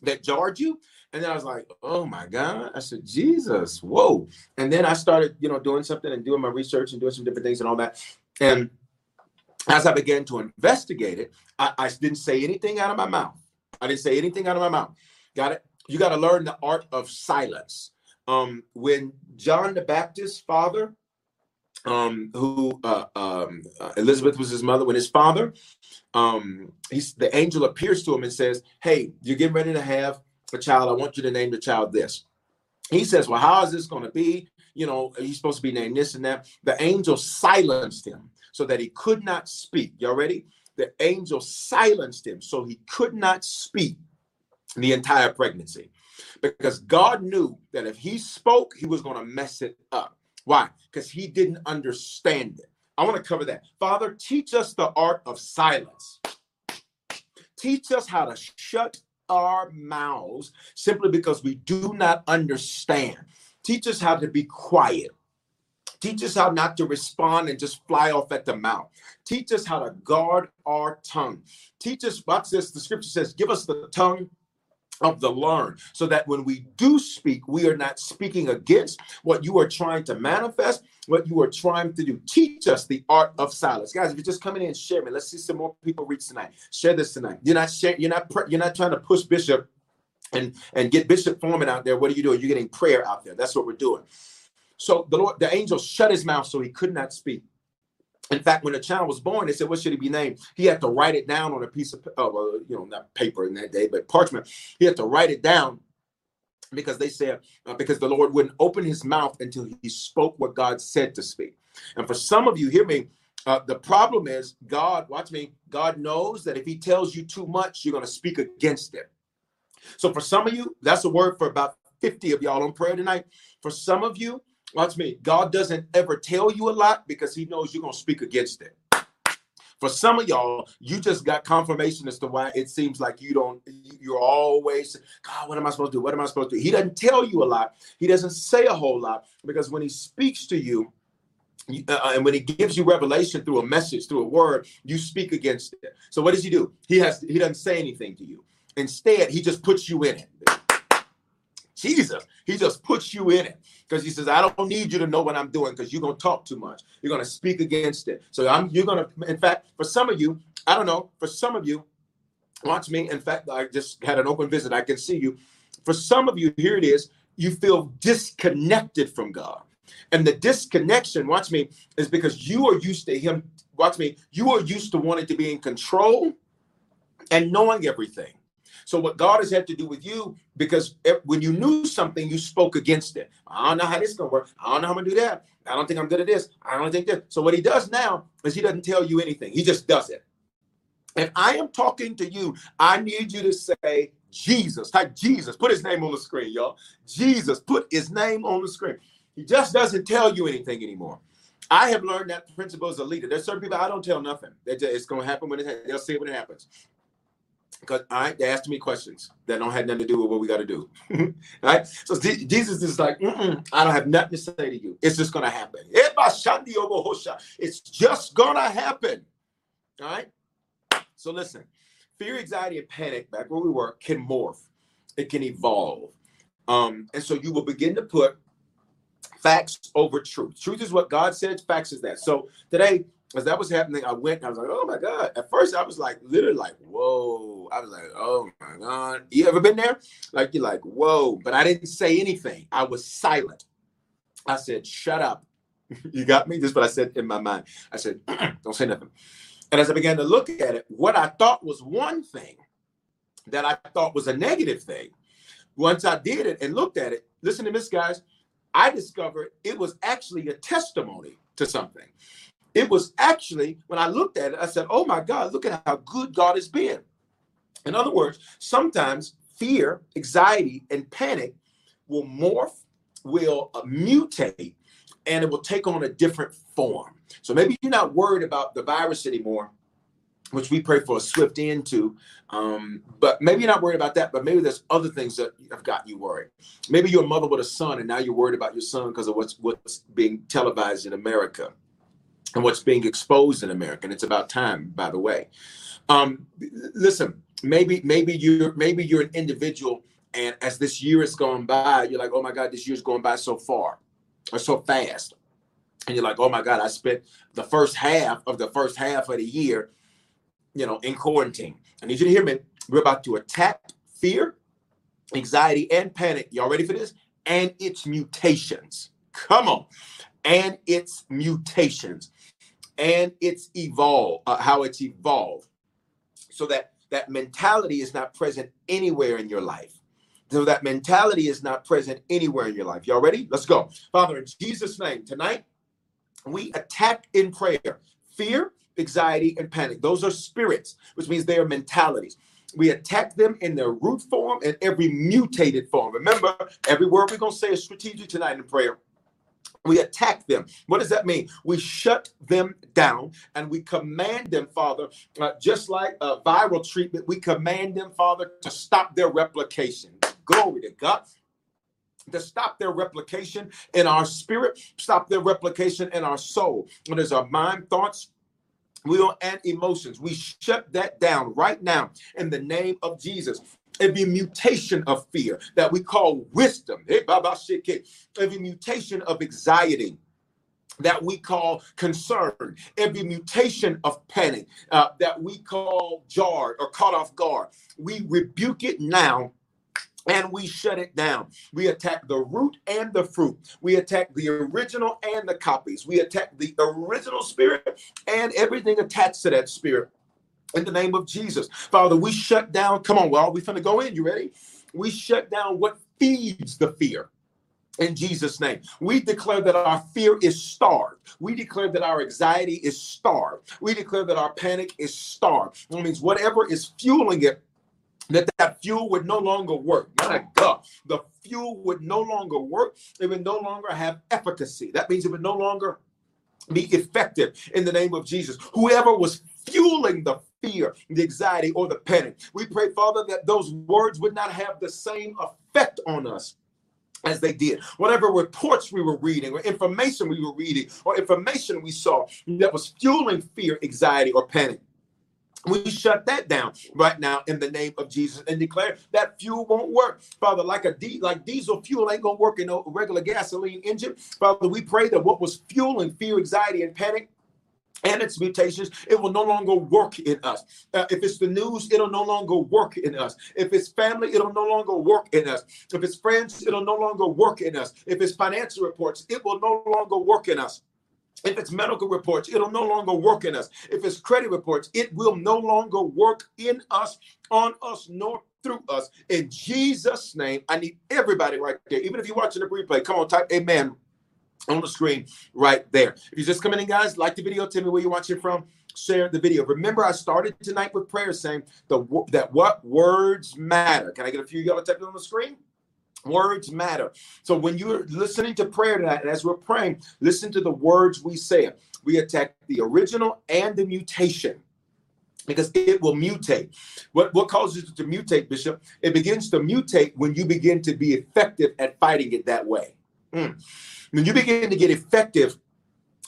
S2: that jarred you? And then I was like, oh my God. I said, Jesus, whoa. And then I started, you know, doing something and doing my research and doing some different things and all that. And as I began to investigate it, I, I didn't say anything out of my mouth. I didn't say anything out of my mouth. Got it? You got to learn the art of silence. Um, when John the Baptist's father, um, who uh, um, uh, Elizabeth was his mother, when his father, um, he's the angel appears to him and says, "Hey, you're getting ready to have a child. I want you to name the child this." He says, "Well, how is this going to be? You know, he's supposed to be named this and that." The angel silenced him so that he could not speak. Y'all ready? The angel silenced him so he could not speak the entire pregnancy because God knew that if he spoke, he was going to mess it up. Why? Because he didn't understand it. I want to cover that. Father, teach us the art of silence. Teach us how to shut our mouths simply because we do not understand. Teach us how to be quiet. Teach us how not to respond and just fly off at the mouth. Teach us how to guard our tongue. Teach us, watch this, the scripture says, give us the tongue of the learned so that when we do speak, we are not speaking against what you are trying to manifest, what you are trying to do. Teach us the art of silence. Guys, if you're just coming in and share me, let's see some more people reach tonight. Share this tonight. You're not you're not you're not trying to push Bishop and and get Bishop Foreman out there. What are you doing? You're getting prayer out there. That's what we're doing. So the Lord, the angel shut his mouth so he could not speak. In fact, when the child was born, they said, "What should he be named?" He had to write it down on a piece of, uh, you know, not paper in that day, but parchment. He had to write it down because they said uh, because the Lord wouldn't open His mouth until He spoke what God said to speak. And for some of you, hear me. Uh, the problem is God. Watch me. God knows that if He tells you too much, you're going to speak against it. So for some of you, that's a word for about 50 of y'all on prayer tonight. For some of you, Watch me. God doesn't ever tell you a lot because he knows you're going to speak against it. For some of y'all, you just got confirmation as to why it seems like you don't, you're always, God, what am I supposed to do? What am I supposed to do? He doesn't tell you a lot. He doesn't say a whole lot because when he speaks to you, uh, and when he gives you revelation through a message, through a word, you speak against it. So what does he do? He has he doesn't say anything to you. Instead, he just puts you in it. Jesus, he just puts you in it because he says, I don't need you to know what I'm doing because you're gonna talk too much. You're gonna speak against it. So I'm you're gonna, in fact, for some of you, I don't know, for some of you, watch me. In fact, I just had an open visit. I can see you. For some of you, here it is, you feel disconnected from God. And the disconnection, watch me, is because you are used to him. Watch me, you are used to wanting to be in control and knowing everything. So what God has had to do with you, because when you knew something, you spoke against it. I don't know how this is gonna work. I don't know how I'm gonna do that. I don't think I'm good at this. I don't think that. So what he does now is he doesn't tell you anything. He just does it. If I am talking to you, I need you to say Jesus. Type Jesus. Put his name on the screen, y'all. Jesus. Put his name on the screen. He just doesn't tell you anything anymore. I have learned that principle as a leader. There's certain people I don't tell nothing. It's going to happen when it they'll say when it happens because right, they asked me questions that don't have nothing to do with what we got to do. right, so Jesus is like, I don't have nothing to say to you. It's just gonna happen. It's just gonna happen. All right. So listen, fear, anxiety, and panic, back where we were, can morph. It can evolve. Um, and so you will begin to put facts over truth. Truth is what God says, facts is that. So today as that was happening, I went I was like, oh my God. At first, I was like, literally like, whoa. I was like, oh my God. You ever been there? Like, you're like, whoa. But I didn't say anything. I was silent. I said, shut up. you got me? This is what I said in my mind. I said, don't say nothing. And as I began to look at it, what I thought was one thing that I thought was a negative thing, once I did it and looked at it, listen to this, guys, I discovered it was actually a testimony to something. It was actually, when I looked at it, I said, oh my God, look at how good God has been. In other words, sometimes fear, anxiety, and panic will morph, will uh, mutate, and it will take on a different form. So maybe you're not worried about the virus anymore, which we pray for a swift end to. Um, but maybe you're not worried about that, but maybe there's other things that have gotten you worried. Maybe you're a mother with a son, and now you're worried about your son because of what's what's being televised in America and what's being exposed in America. And it's about time, by the way. Um, listen, maybe maybe you're maybe you're an individual and as this year has gone by you're like oh my god this year's going by so far or so fast. And you're like oh my god i spent the first half of the first half of the year you know in quarantine. I need you to hear me. We're about to attack fear anxiety and panic. Y'all ready for this? And its mutations. Come on. And its mutations and its evolve uh, how it's evolved so that that mentality is not present anywhere in your life. So that mentality is not present anywhere in your life. Y'all ready? Let's go. Father, in Jesus' name, tonight we attack in prayer fear, anxiety, and panic. Those are spirits, which means they are mentalities. We attack them in their root form and every mutated form. Remember, every word we're going to say is strategic tonight in prayer we attack them. What does that mean? We shut them down and we command them, Father, uh, just like a viral treatment, we command them, Father, to stop their replication. Glory to God. To stop their replication in our spirit, stop their replication in our soul. What is our mind, thoughts, will, and emotions. We shut that down right now in the name of Jesus every mutation of fear that we call wisdom, every mutation of anxiety that we call concern, every mutation of panic uh, that we call jarred or caught off guard. We rebuke it now and we shut it down. We attack the root and the fruit. We attack the original and the copies. We attack the original spirit and everything attached to that spirit in the name of Jesus. Father, we shut down. Come on, well, we finna go in. You ready? We shut down what feeds the fear. In Jesus' name, we declare that our fear is starved. We declare that our anxiety is starved. We declare that our panic is starved. That means whatever is fueling it, that that fuel would no longer work. My God, the fuel would no longer work. It would no longer have efficacy. That means it would no longer be effective in the name of Jesus. Whoever was fueling the fear, the anxiety, or the panic. We pray, Father, that those words would not have the same effect on us as they did. Whatever reports we were reading, or information we were reading, or information we saw that was fueling fear, anxiety, or panic. We shut that down right now in the name of Jesus and declare that fuel won't work. Father, like a di- like diesel fuel ain't gonna work in a regular gasoline engine. Father, we pray that what was fueling fear, anxiety, and panic and its mutations, it will no longer work in us. Uh, if it's the news, it'll no longer work in us. If it's family, it'll no longer work in us. If it's friends, it'll no longer work in us. If it's financial reports, it will no longer work in us. If it's medical reports, it'll no longer work in us. If it's credit reports, it will no longer work in us, on us, nor through us. In Jesus' name, I need everybody right there. Even if you're watching the replay, come on, type amen on the screen right there. If you're just coming in, guys, like the video, tell me where you're watching from, share the video. Remember, I started tonight with prayer saying the that what words matter. Can I get a few y'all to type it on the screen? Words matter. So when you're listening to prayer tonight, and as we're praying, listen to the words we say. We attack the original and the mutation because it will mutate. What, what causes it to mutate, Bishop? It begins to mutate when you begin to be effective at fighting it that way. Mm. When you begin to get effective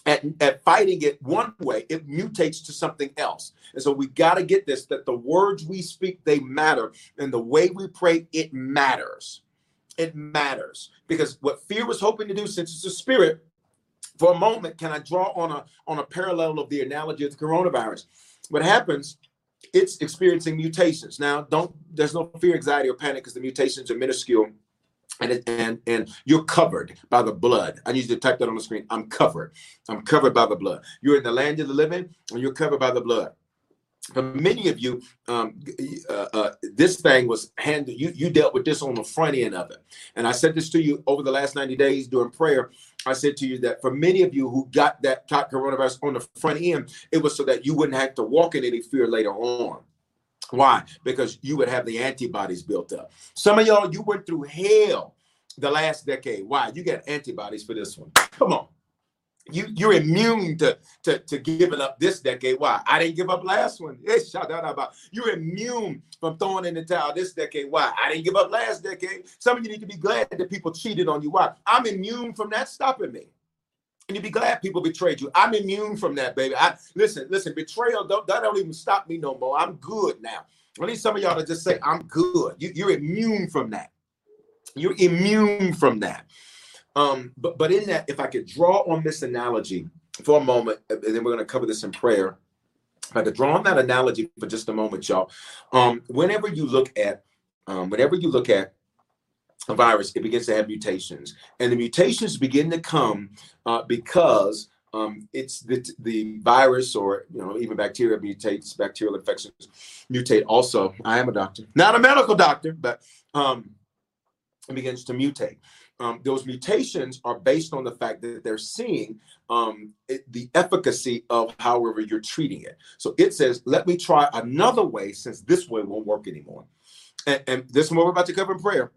S2: at, at fighting it one way, it mutates to something else. And so we got to get this that the words we speak, they matter. And the way we pray, it matters. It matters. Because what fear was hoping to do, since it's a spirit, for a moment, can I draw on a on a parallel of the analogy of the coronavirus? What happens it's experiencing mutations. Now, don't there's no fear, anxiety, or panic because the mutations are minuscule and, and and you're covered by the blood. I need you to type that on the screen. I'm covered. I'm covered by the blood. You're in the land of the living, and you're covered by the blood. For many of you, um, uh, uh, this thing was handled. You you dealt with this on the front end of it, and I said this to you over the last 90 days during prayer. I said to you that for many of you who got that coronavirus on the front end, it was so that you wouldn't have to walk in any fear later on. Why? Because you would have the antibodies built up. Some of y'all, you went through hell the last decade. Why? You got antibodies for this one. Come on. You you're immune to, to, to giving up this decade. Why? I didn't give up last one. It's shout out about You're immune from throwing in the towel this decade. Why? I didn't give up last decade. Some of you need to be glad that people cheated on you. Why? I'm immune from that stopping me. And you be glad people betrayed you. I'm immune from that, baby. I listen, listen, betrayal don't that don't even stop me no more. I'm good now. I need some of y'all to just say, I'm good. You, you're immune from that. You're immune from that. Um, but but in that, if I could draw on this analogy for a moment, and then we're to cover this in prayer. If I could draw on that analogy for just a moment, y'all. Um, whenever you look at, um, whenever you look at a virus, it begins to have mutations, and the mutations begin to come uh, because um, it's the, the virus or you know even bacteria mutates bacterial infections mutate also i am a doctor not a medical doctor but um, it begins to mutate um, those mutations are based on the fact that they're seeing um, it, the efficacy of however you're treating it. So it says, let me try another way since this way won't work anymore. And, and this is what we're about to cover in prayer.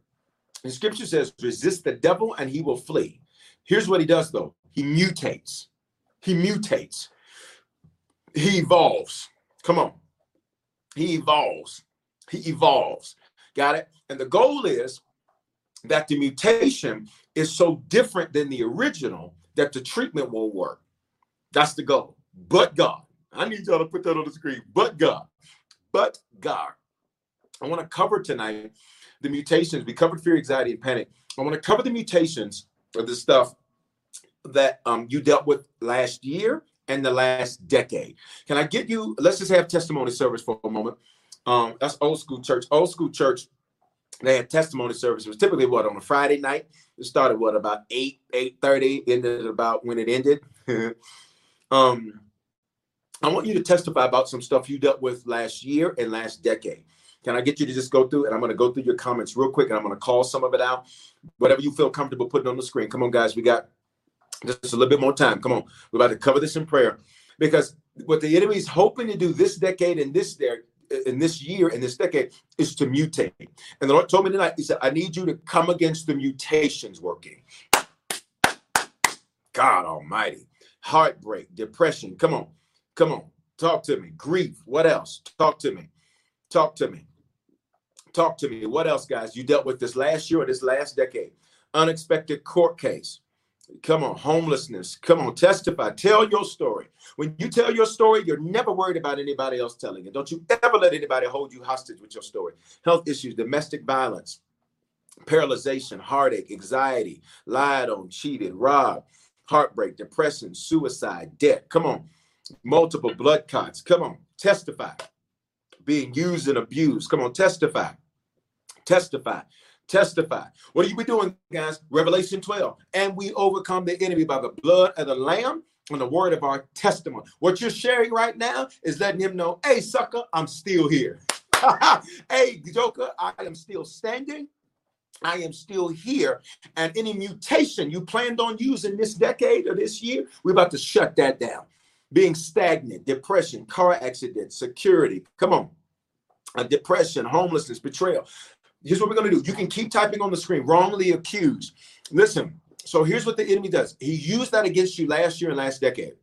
S2: The scripture says, resist the devil and he will flee. Here's what he does though he mutates. He mutates. He evolves. Come on. He evolves. He evolves. Got it? And the goal is that the mutation is so different than the original that the treatment won't work. That's the goal. But God. I need y'all to put that on the screen. But God. But God. I want to cover tonight the mutations. We covered fear, anxiety, and panic. I want to cover the mutations of the stuff that um, you dealt with last year and the last decade. Can I get you? Let's just have testimony service for a moment. Um, that's old school church. Old school church they had testimony service. It was typically what on a Friday night. It started what about eight, eight thirty, ended about when it ended. um, I want you to testify about some stuff you dealt with last year and last decade. Can I get you to just go through? And I'm going to go through your comments real quick, and I'm going to call some of it out. Whatever you feel comfortable putting on the screen. Come on, guys. We got just a little bit more time. Come on. We're about to cover this in prayer because what the enemy is hoping to do this decade and this there in this year, and this decade, is to mutate. And the Lord told me tonight, He said, I need you to come against the mutations working. God Almighty. Heartbreak, depression. Come on. Come on. Talk to me. Grief. What else? Talk to me. Talk to me. Talk to me. What else, guys? You dealt with this last year or this last decade. Unexpected court case. Come on, homelessness. Come on, testify. Tell your story. When you tell your story, you're never worried about anybody else telling it. Don't you ever let anybody hold you hostage with your story. Health issues, domestic violence, paralyzation, heartache, anxiety, lied on, cheated, robbed, heartbreak, depression, suicide, debt. Come on, multiple blood clots. Come on, testify. Being used and abused. Come on, testify. Testify testify. What are you be doing, guys? Revelation 12. And we overcome the enemy by the blood of the Lamb and the word of our testimony. What you're sharing right now is letting him know, hey, sucker, I'm still here. hey, Joker, I am still standing. I am still here. And any mutation you planned on using this decade or this year, we're about to shut that down. Being stagnant, depression, car accident, security. Come on. Depression, homelessness, betrayal here's what we're going to do. You can keep typing on the screen, wrongly accused. Listen, so here's what the enemy does. He used that against you last year and last decade.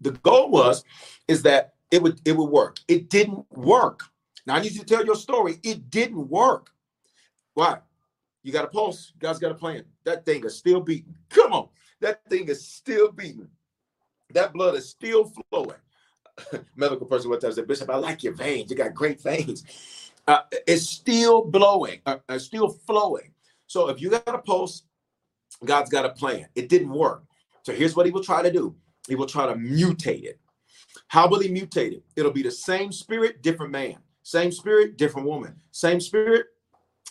S2: The goal was is that it would it would work. It didn't work. Now I need you to tell your story. It didn't work. Why? You got a pulse. You guys got a plan. That thing is still beating. Come on. That thing is still beating. That blood is still flowing. Medical person one time said, Bishop, I like your veins. You got great veins uh, it's still blowing, uh, uh, still flowing. So if you got a pulse, God's got a plan. It didn't work. So here's what he will try to do. He will try to mutate it. How will he mutate it? It'll be the same spirit, different man. Same spirit, different woman. Same spirit,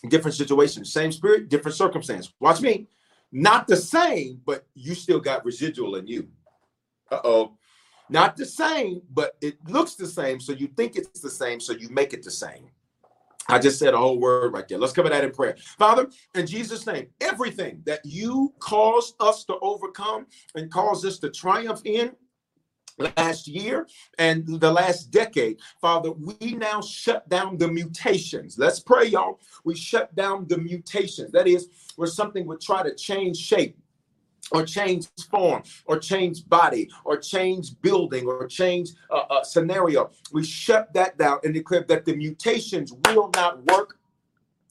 S2: different situation. Same spirit, different circumstance. Watch me. Not the same, but you still got residual in you. Uh-oh. Not the same, but it looks the same. So you think it's the same. So you make it the same. I just said a whole word right there. Let's cover that in prayer. Father, in Jesus' name, everything that you caused us to overcome and caused us to triumph in last year and the last decade, Father, we now shut down the mutations. Let's pray, y'all. We shut down the mutations. That is, where something would try to change shape or change form or change body or change building or change uh, uh, scenario. We shut that down and declare that the mutations will not work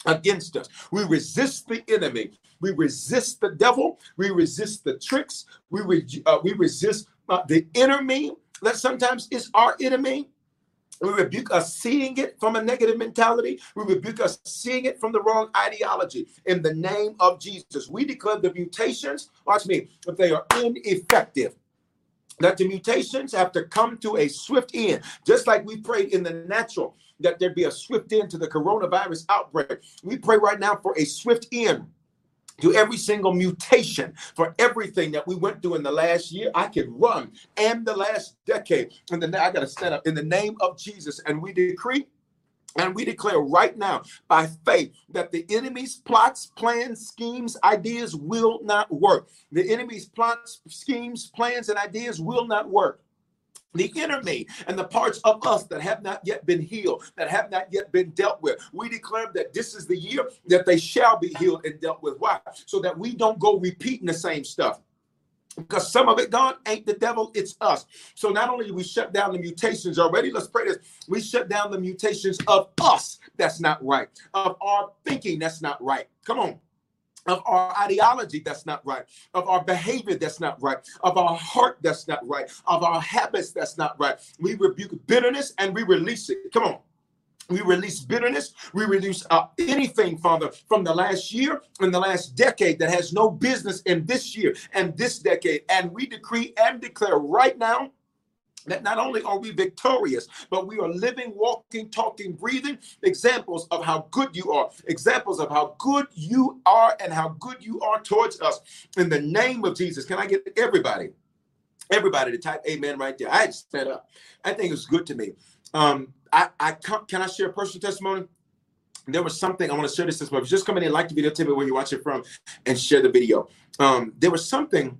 S2: against us. We resist the enemy. We resist the devil. We resist the tricks. We, re- uh, we resist uh, the enemy that sometimes is our enemy. We rebuke us seeing it from a negative mentality. We rebuke us seeing it from the wrong ideology. In the name of Jesus, we declare the mutations, watch me, if they are ineffective, that the mutations have to come to a swift end, just like we prayed in the natural that there be a swift end to the coronavirus outbreak. We pray right now for a swift end to every single mutation for everything that we went through in the last year. I could run and the last decade. And then I got to stand up in the name of Jesus and we decree and we declare right now by faith that the enemy's plots, plans, schemes, ideas will not work. The enemy's plots, schemes, plans, and ideas will not work the enemy and the parts of us that have not yet been healed, that have not yet been dealt with. We declare that this is the year that they shall be healed and dealt with. Why? So that we don't go repeating the same stuff. Because some of it, God, ain't the devil, it's us. So not only do we shut down the mutations already, let's pray this. We shut down the mutations of us that's not right, of our thinking that's not right. Come on of our ideology that's not right, of our behavior that's not right, of our heart that's not right, of our habits that's not right. We rebuke bitterness and we release it. Come on. We release bitterness. We release uh, anything, Father, from the last year and the last decade that has no business in this year and this decade. And we decree and declare right now that not only are we victorious, but we are living, walking, talking, breathing examples of how good you are, examples of how good you are and how good you are towards us. In the name of Jesus, can I get everybody, everybody to type amen right there? I just set up. I think it's good to me. Um, I, I can I share a personal testimony? There was something I want to share this testimony. Just come in and like the video, tell me where you watch it from, and share the video. Um, there was something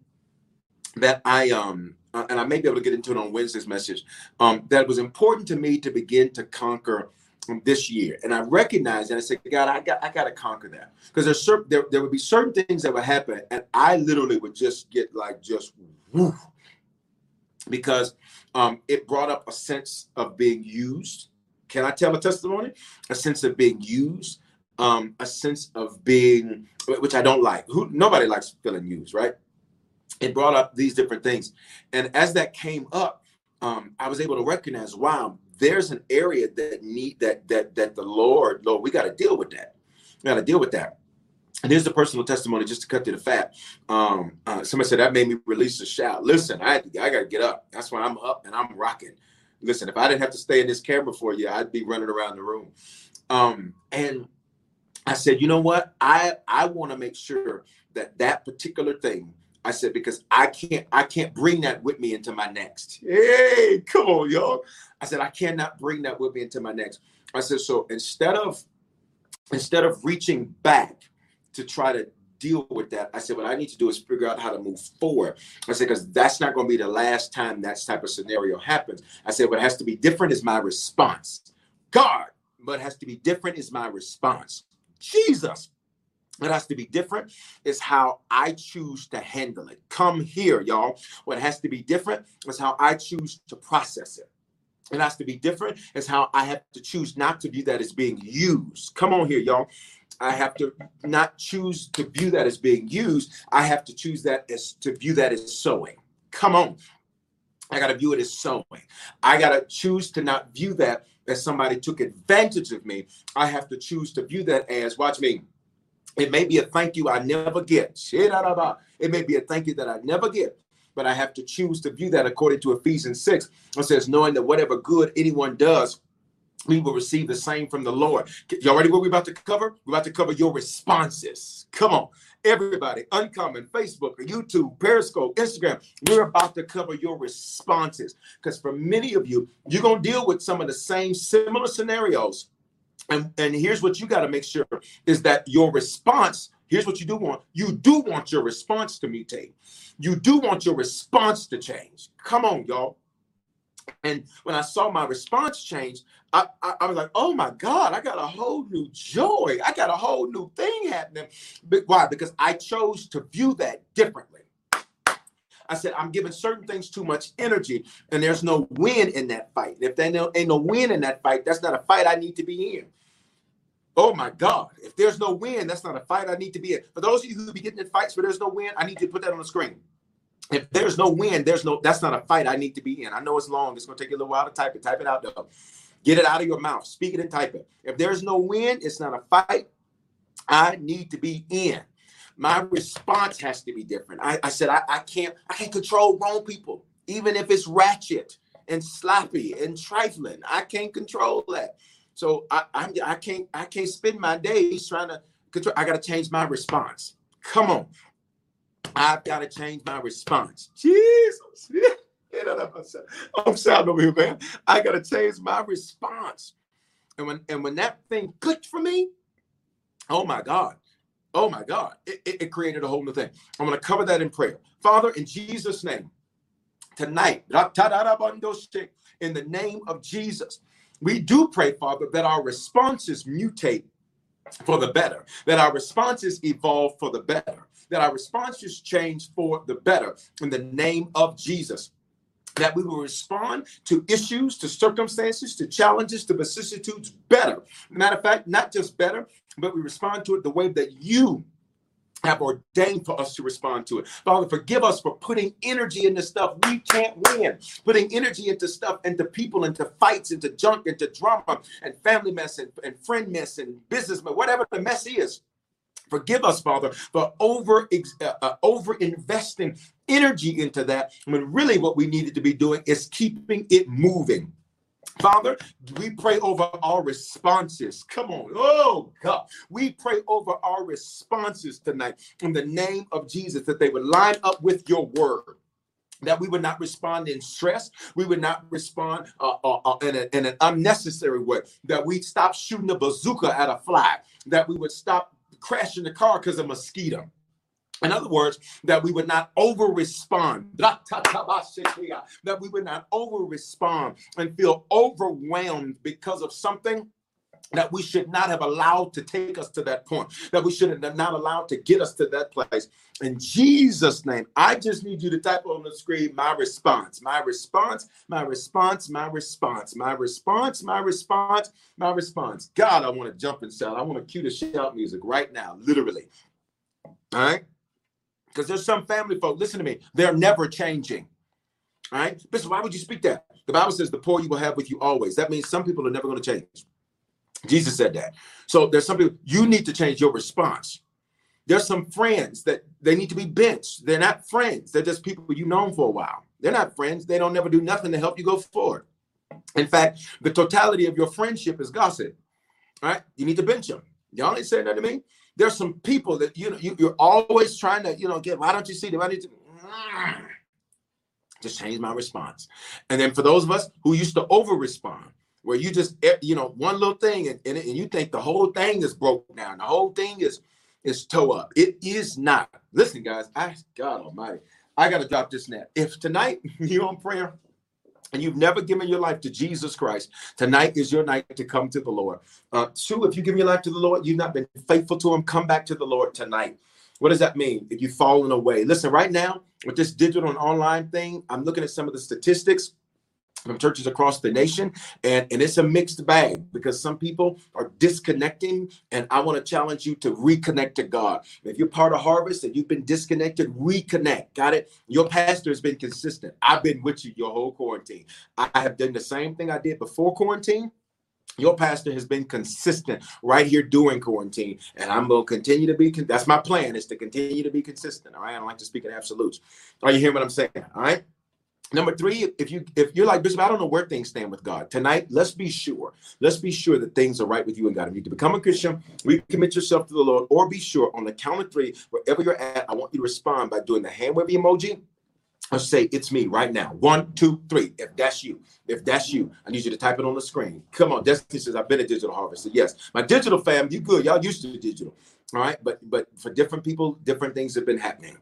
S2: that I um uh, and I may be able to get into it on Wednesday's message, um, that was important to me to begin to conquer this year. And I recognized and I said, God, I got I got to conquer that because there's certain there, there would be certain things that would happen, and I literally would just get like just woof, because um, it brought up a sense of being used. Can I tell a testimony? A sense of being used, um, a sense of being, which I don't like. Who nobody likes feeling used, right? It brought up these different things. And as that came up, um, I was able to recognize, wow, there's an area that need that that that the Lord, Lord, we got to deal with that. We got to deal with that. And here's the personal testimony, just to cut to the fat. Um, uh, somebody said that made me release a shout. Listen, I I got to get up. That's why I'm up and I'm rocking. Listen, if I didn't have to stay in this camera for you, I'd be running around the room. Um, and I said, you know what? I I want to make sure that that particular thing I said, because I can't, I can't bring that with me into my next. Hey, come on, y'all. I said, I cannot bring that with me into my next. I said, so instead of instead of reaching back to try to deal with that, I said, what I need to do is figure out how to move forward. I said, because that's not going to be the last time that type of scenario happens. I said, what has to be different is my response. God, what has to be different is my response. Jesus, it has to be different is how I choose to handle it. Come here, y'all. What has to be different is how I choose to process it. It has to be different is how I have to choose not to view that as being used. Come on here, y'all. I have to not choose to view that as being used. I have to choose that as to view that as sowing. Come on. I got to view it as sowing. I got to choose to not view that as somebody took advantage of me. I have to choose to view that as, watch me, it may be a thank you I never get. Shit. Ah, it may be a thank you that I never get, but I have to choose to view that according to Ephesians 6. It says, knowing that whatever good anyone does, we will receive the same from the Lord. Y'all ready what we're about to cover? We're about to cover your responses. Come on. Everybody, Uncommon, Facebook, YouTube, Periscope, Instagram, we're about to cover your responses. Because for many of you, you're going to deal with some of the same similar scenarios and, and here's what you got to make sure is that your response, here's what you do want. You do want your response to mutate. You do want your response to change. Come on, y'all. And when I saw my response change, I, I, I, was like, oh my God, I got a whole new joy. I got a whole new thing happening. But why? Because I chose to view that differently. I said, I'm giving certain things too much energy, and there's no win in that fight. If there ain't no win in that fight, that's not a fight I need to be in. Oh my God. If there's no win, that's not a fight I need to be in. For those of you who be getting in fights where there's no win, I need you to put that on the screen. If there's no win, there's no that's not a fight I need to be in. I know it's long. It's gonna take you a little while to type it. Type it out though. Get it out of your mouth. Speak it and type it. If there's no win, it's not a fight. I need to be in. My response has to be different. I, I said I, I can't I can't control grown people, even if it's ratchet and sloppy and trifling. I can't control that. So I, I, I can't I can't spend my days trying to control. I got to change my response. Come on, I've got to change my response. Jesus, I'm sounding over here, man. I got to change my response. And when and when that thing clicked for me, oh my God, oh my God, it, it, it created a whole new thing. I'm going to cover that in prayer. Father, in Jesus' name, tonight, in the name of Jesus, we do pray, Father, that our responses mutate for the better, that our responses evolve for the better, that our responses change for the better in the name of Jesus. That we will respond to issues, to circumstances, to challenges, to vicissitudes better. Matter of fact, not just better, but we respond to it the way that you have ordained for us to respond to it. Father, forgive us for putting energy into stuff we can't win, putting energy into stuff, into people, into fights, into junk, into drama, and family mess, and, and friend mess, and business mess, whatever the mess is. Forgive us, Father, for over uh, uh, over investing energy into that when really what we needed to be doing is keeping it moving. Father, we pray over our responses. Come on. Oh, God. We pray over our responses tonight in the name of Jesus that they would line up with your word that we would not respond in stress. We would not respond uh, uh, uh, in, a, in, an unnecessary way. That we stop shooting a bazooka at a fly. That we would stop crashing the car because of mosquito. In other words, that we would not over respond, that we would not over respond and feel overwhelmed because of something that we should not have allowed to take us to that point, that we should have not allowed to get us to that place. In Jesus' name, I just need you to type on the screen my response, my response, my response, my response, my response, my response, my response. God, I want to jump and shout. I want to cue the shout music right now, literally. All right because there's some family folk, listen to me, they're never changing. All right. Bishop, why would you speak that? The Bible says the poor you will have with you always. That means some people are never going to change. Jesus said that. So there's some people, you need to change your response. There's some friends that they need to be benched. They're not friends. They're just people you've known for a while. They're not friends. They don't never do nothing to help you go forward. In fact, the totality of your friendship is gossip. All right. You need to bench them. Y'all ain't saying that to me there's some people that you know you, you're always trying to you know get why don't you see them i need to just change my response and then for those of us who used to over respond where you just eh, you know one little thing and, and, and you think the whole thing is broken down the whole thing is is toe up it is not listen guys i god almighty i gotta drop this now if tonight you're on prayer and you've never given your life to Jesus Christ, tonight is your night to come to the Lord. Uh, two, if you give your life to the Lord, you've not been faithful to Him, come back to the Lord tonight. What does that mean if you've fallen away? Listen, right now, with this digital and online thing, I'm looking at some of the statistics from churches across the nation and, and it's a mixed bag because some people are disconnecting and i want to challenge you to reconnect to god if you're part of harvest and you've been disconnected reconnect got it your pastor has been consistent i've been with you your whole quarantine i have done the same thing i did before quarantine your pastor has been consistent right here during quarantine, and I'm going to continue to be. That's my plan is to continue to be consistent. All right, I don't like to speak in absolutes. Are you hearing what I'm saying? All right. Number three, if you if you're like Bishop, I don't know where things stand with God tonight. Let's be sure. Let's be sure that things are right with you and God. If you need to become a Christian, recommit yourself to the Lord, or be sure on the count of three, wherever you're at, I want you to respond by doing the hand wavy emoji. Or say it's me right now. One, two, three. If that's you, if that's you, I need you to type it on the screen. Come on, Destiny says I've been a digital harvester. Yes, my digital fam, you good. Y'all used to digital. All right, but but for different people, different things have been happening.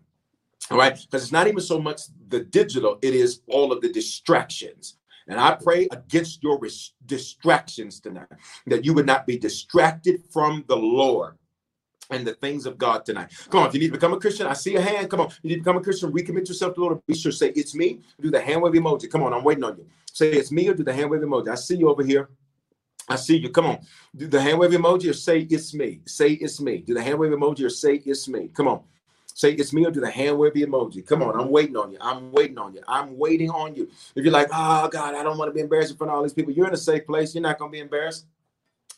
S2: All right. Because it's not even so much the digital, it is all of the distractions. And I pray against your res- distractions tonight, that you would not be distracted from the Lord and the things of God tonight. Come on, if you need to become a Christian, I see a hand. Come on, you need to become a Christian, recommit yourself to the Lord. Be sure to say it's me. Do the hand wave emoji. Come on, I'm waiting on you. Say it's me or do the hand wave emoji. I see you over here. I see you. Come on. Do the hand wave emoji or say it's me. Say it's me. Do the hand wave emoji or say it's me. Come on. Say it's me or do the hand wave emoji. Come on, I'm waiting on you. I'm waiting on you. I'm waiting on you. If you're like, oh God, I don't want to be embarrassed in front of all these people, you're in a safe place. You're not gonna be embarrassed.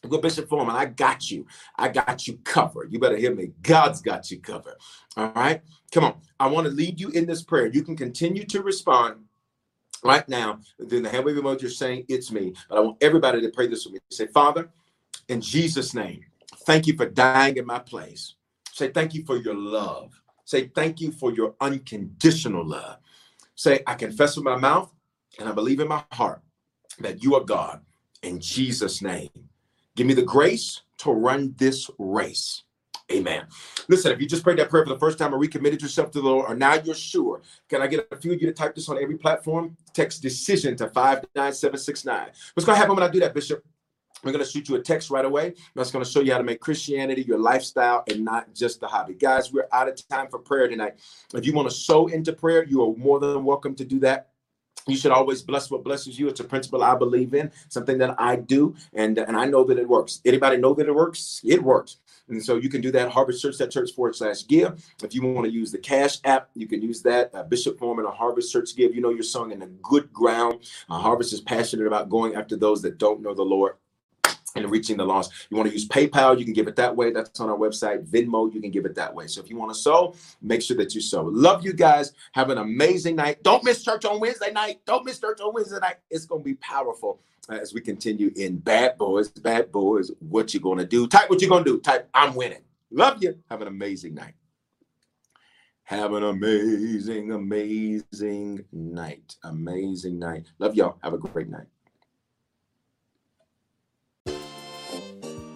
S2: Go Bishop Foreman, I got you. I got you covered. You better hear me. God's got you covered. All right. Come on. I want to lead you in this prayer. You can continue to respond right now. Then the hand wave emoji you're saying it's me. But I want everybody to pray this with me. Say, Father, in Jesus' name, thank you for dying in my place. Say, thank you for your love. Say, thank you for your unconditional love. Say, I confess with my mouth and I believe in my heart that you are God. In Jesus' name. Give me the grace to run this race. Amen. Listen, if you just prayed that prayer for the first time or recommitted yourself to the Lord, or now you're sure, can I get a few of you to type this on every platform? Text decision to 59769. What's going to happen when I do that, Bishop? We're going to shoot you a text right away. That's going to show you how to make Christianity your lifestyle and not just a hobby. Guys, we're out of time for prayer tonight. If you want to sow into prayer, you are more than welcome to do that you should always bless what blesses you. It's a principle I believe in, something that I do, and and I know that it works. Anybody know that it works? It works. And so you can do that. Harvest Church, that church forward slash give. If you want to use the Cash app, you can use that. Uh, Bishop Foreman, a Harvest Church give. You know you're sowing in a good ground. Uh, Harvest is passionate about going after those that don't know the Lord and reaching the lost. You want to use PayPal, you can give it that way. That's on our website. Venmo, you can give it that way. So if you want to sow, make sure that you sow. Love you guys. Have an amazing night. Don't miss church on Wednesday night. Don't miss church on Wednesday night. It's going to be powerful uh, as we continue in Bad Boys. Bad Boys, what you going to do? Type what you're going to do. Type I'm winning. Love you. Have an amazing night. Have an amazing, amazing night. Amazing night. Love y'all. Have a great night.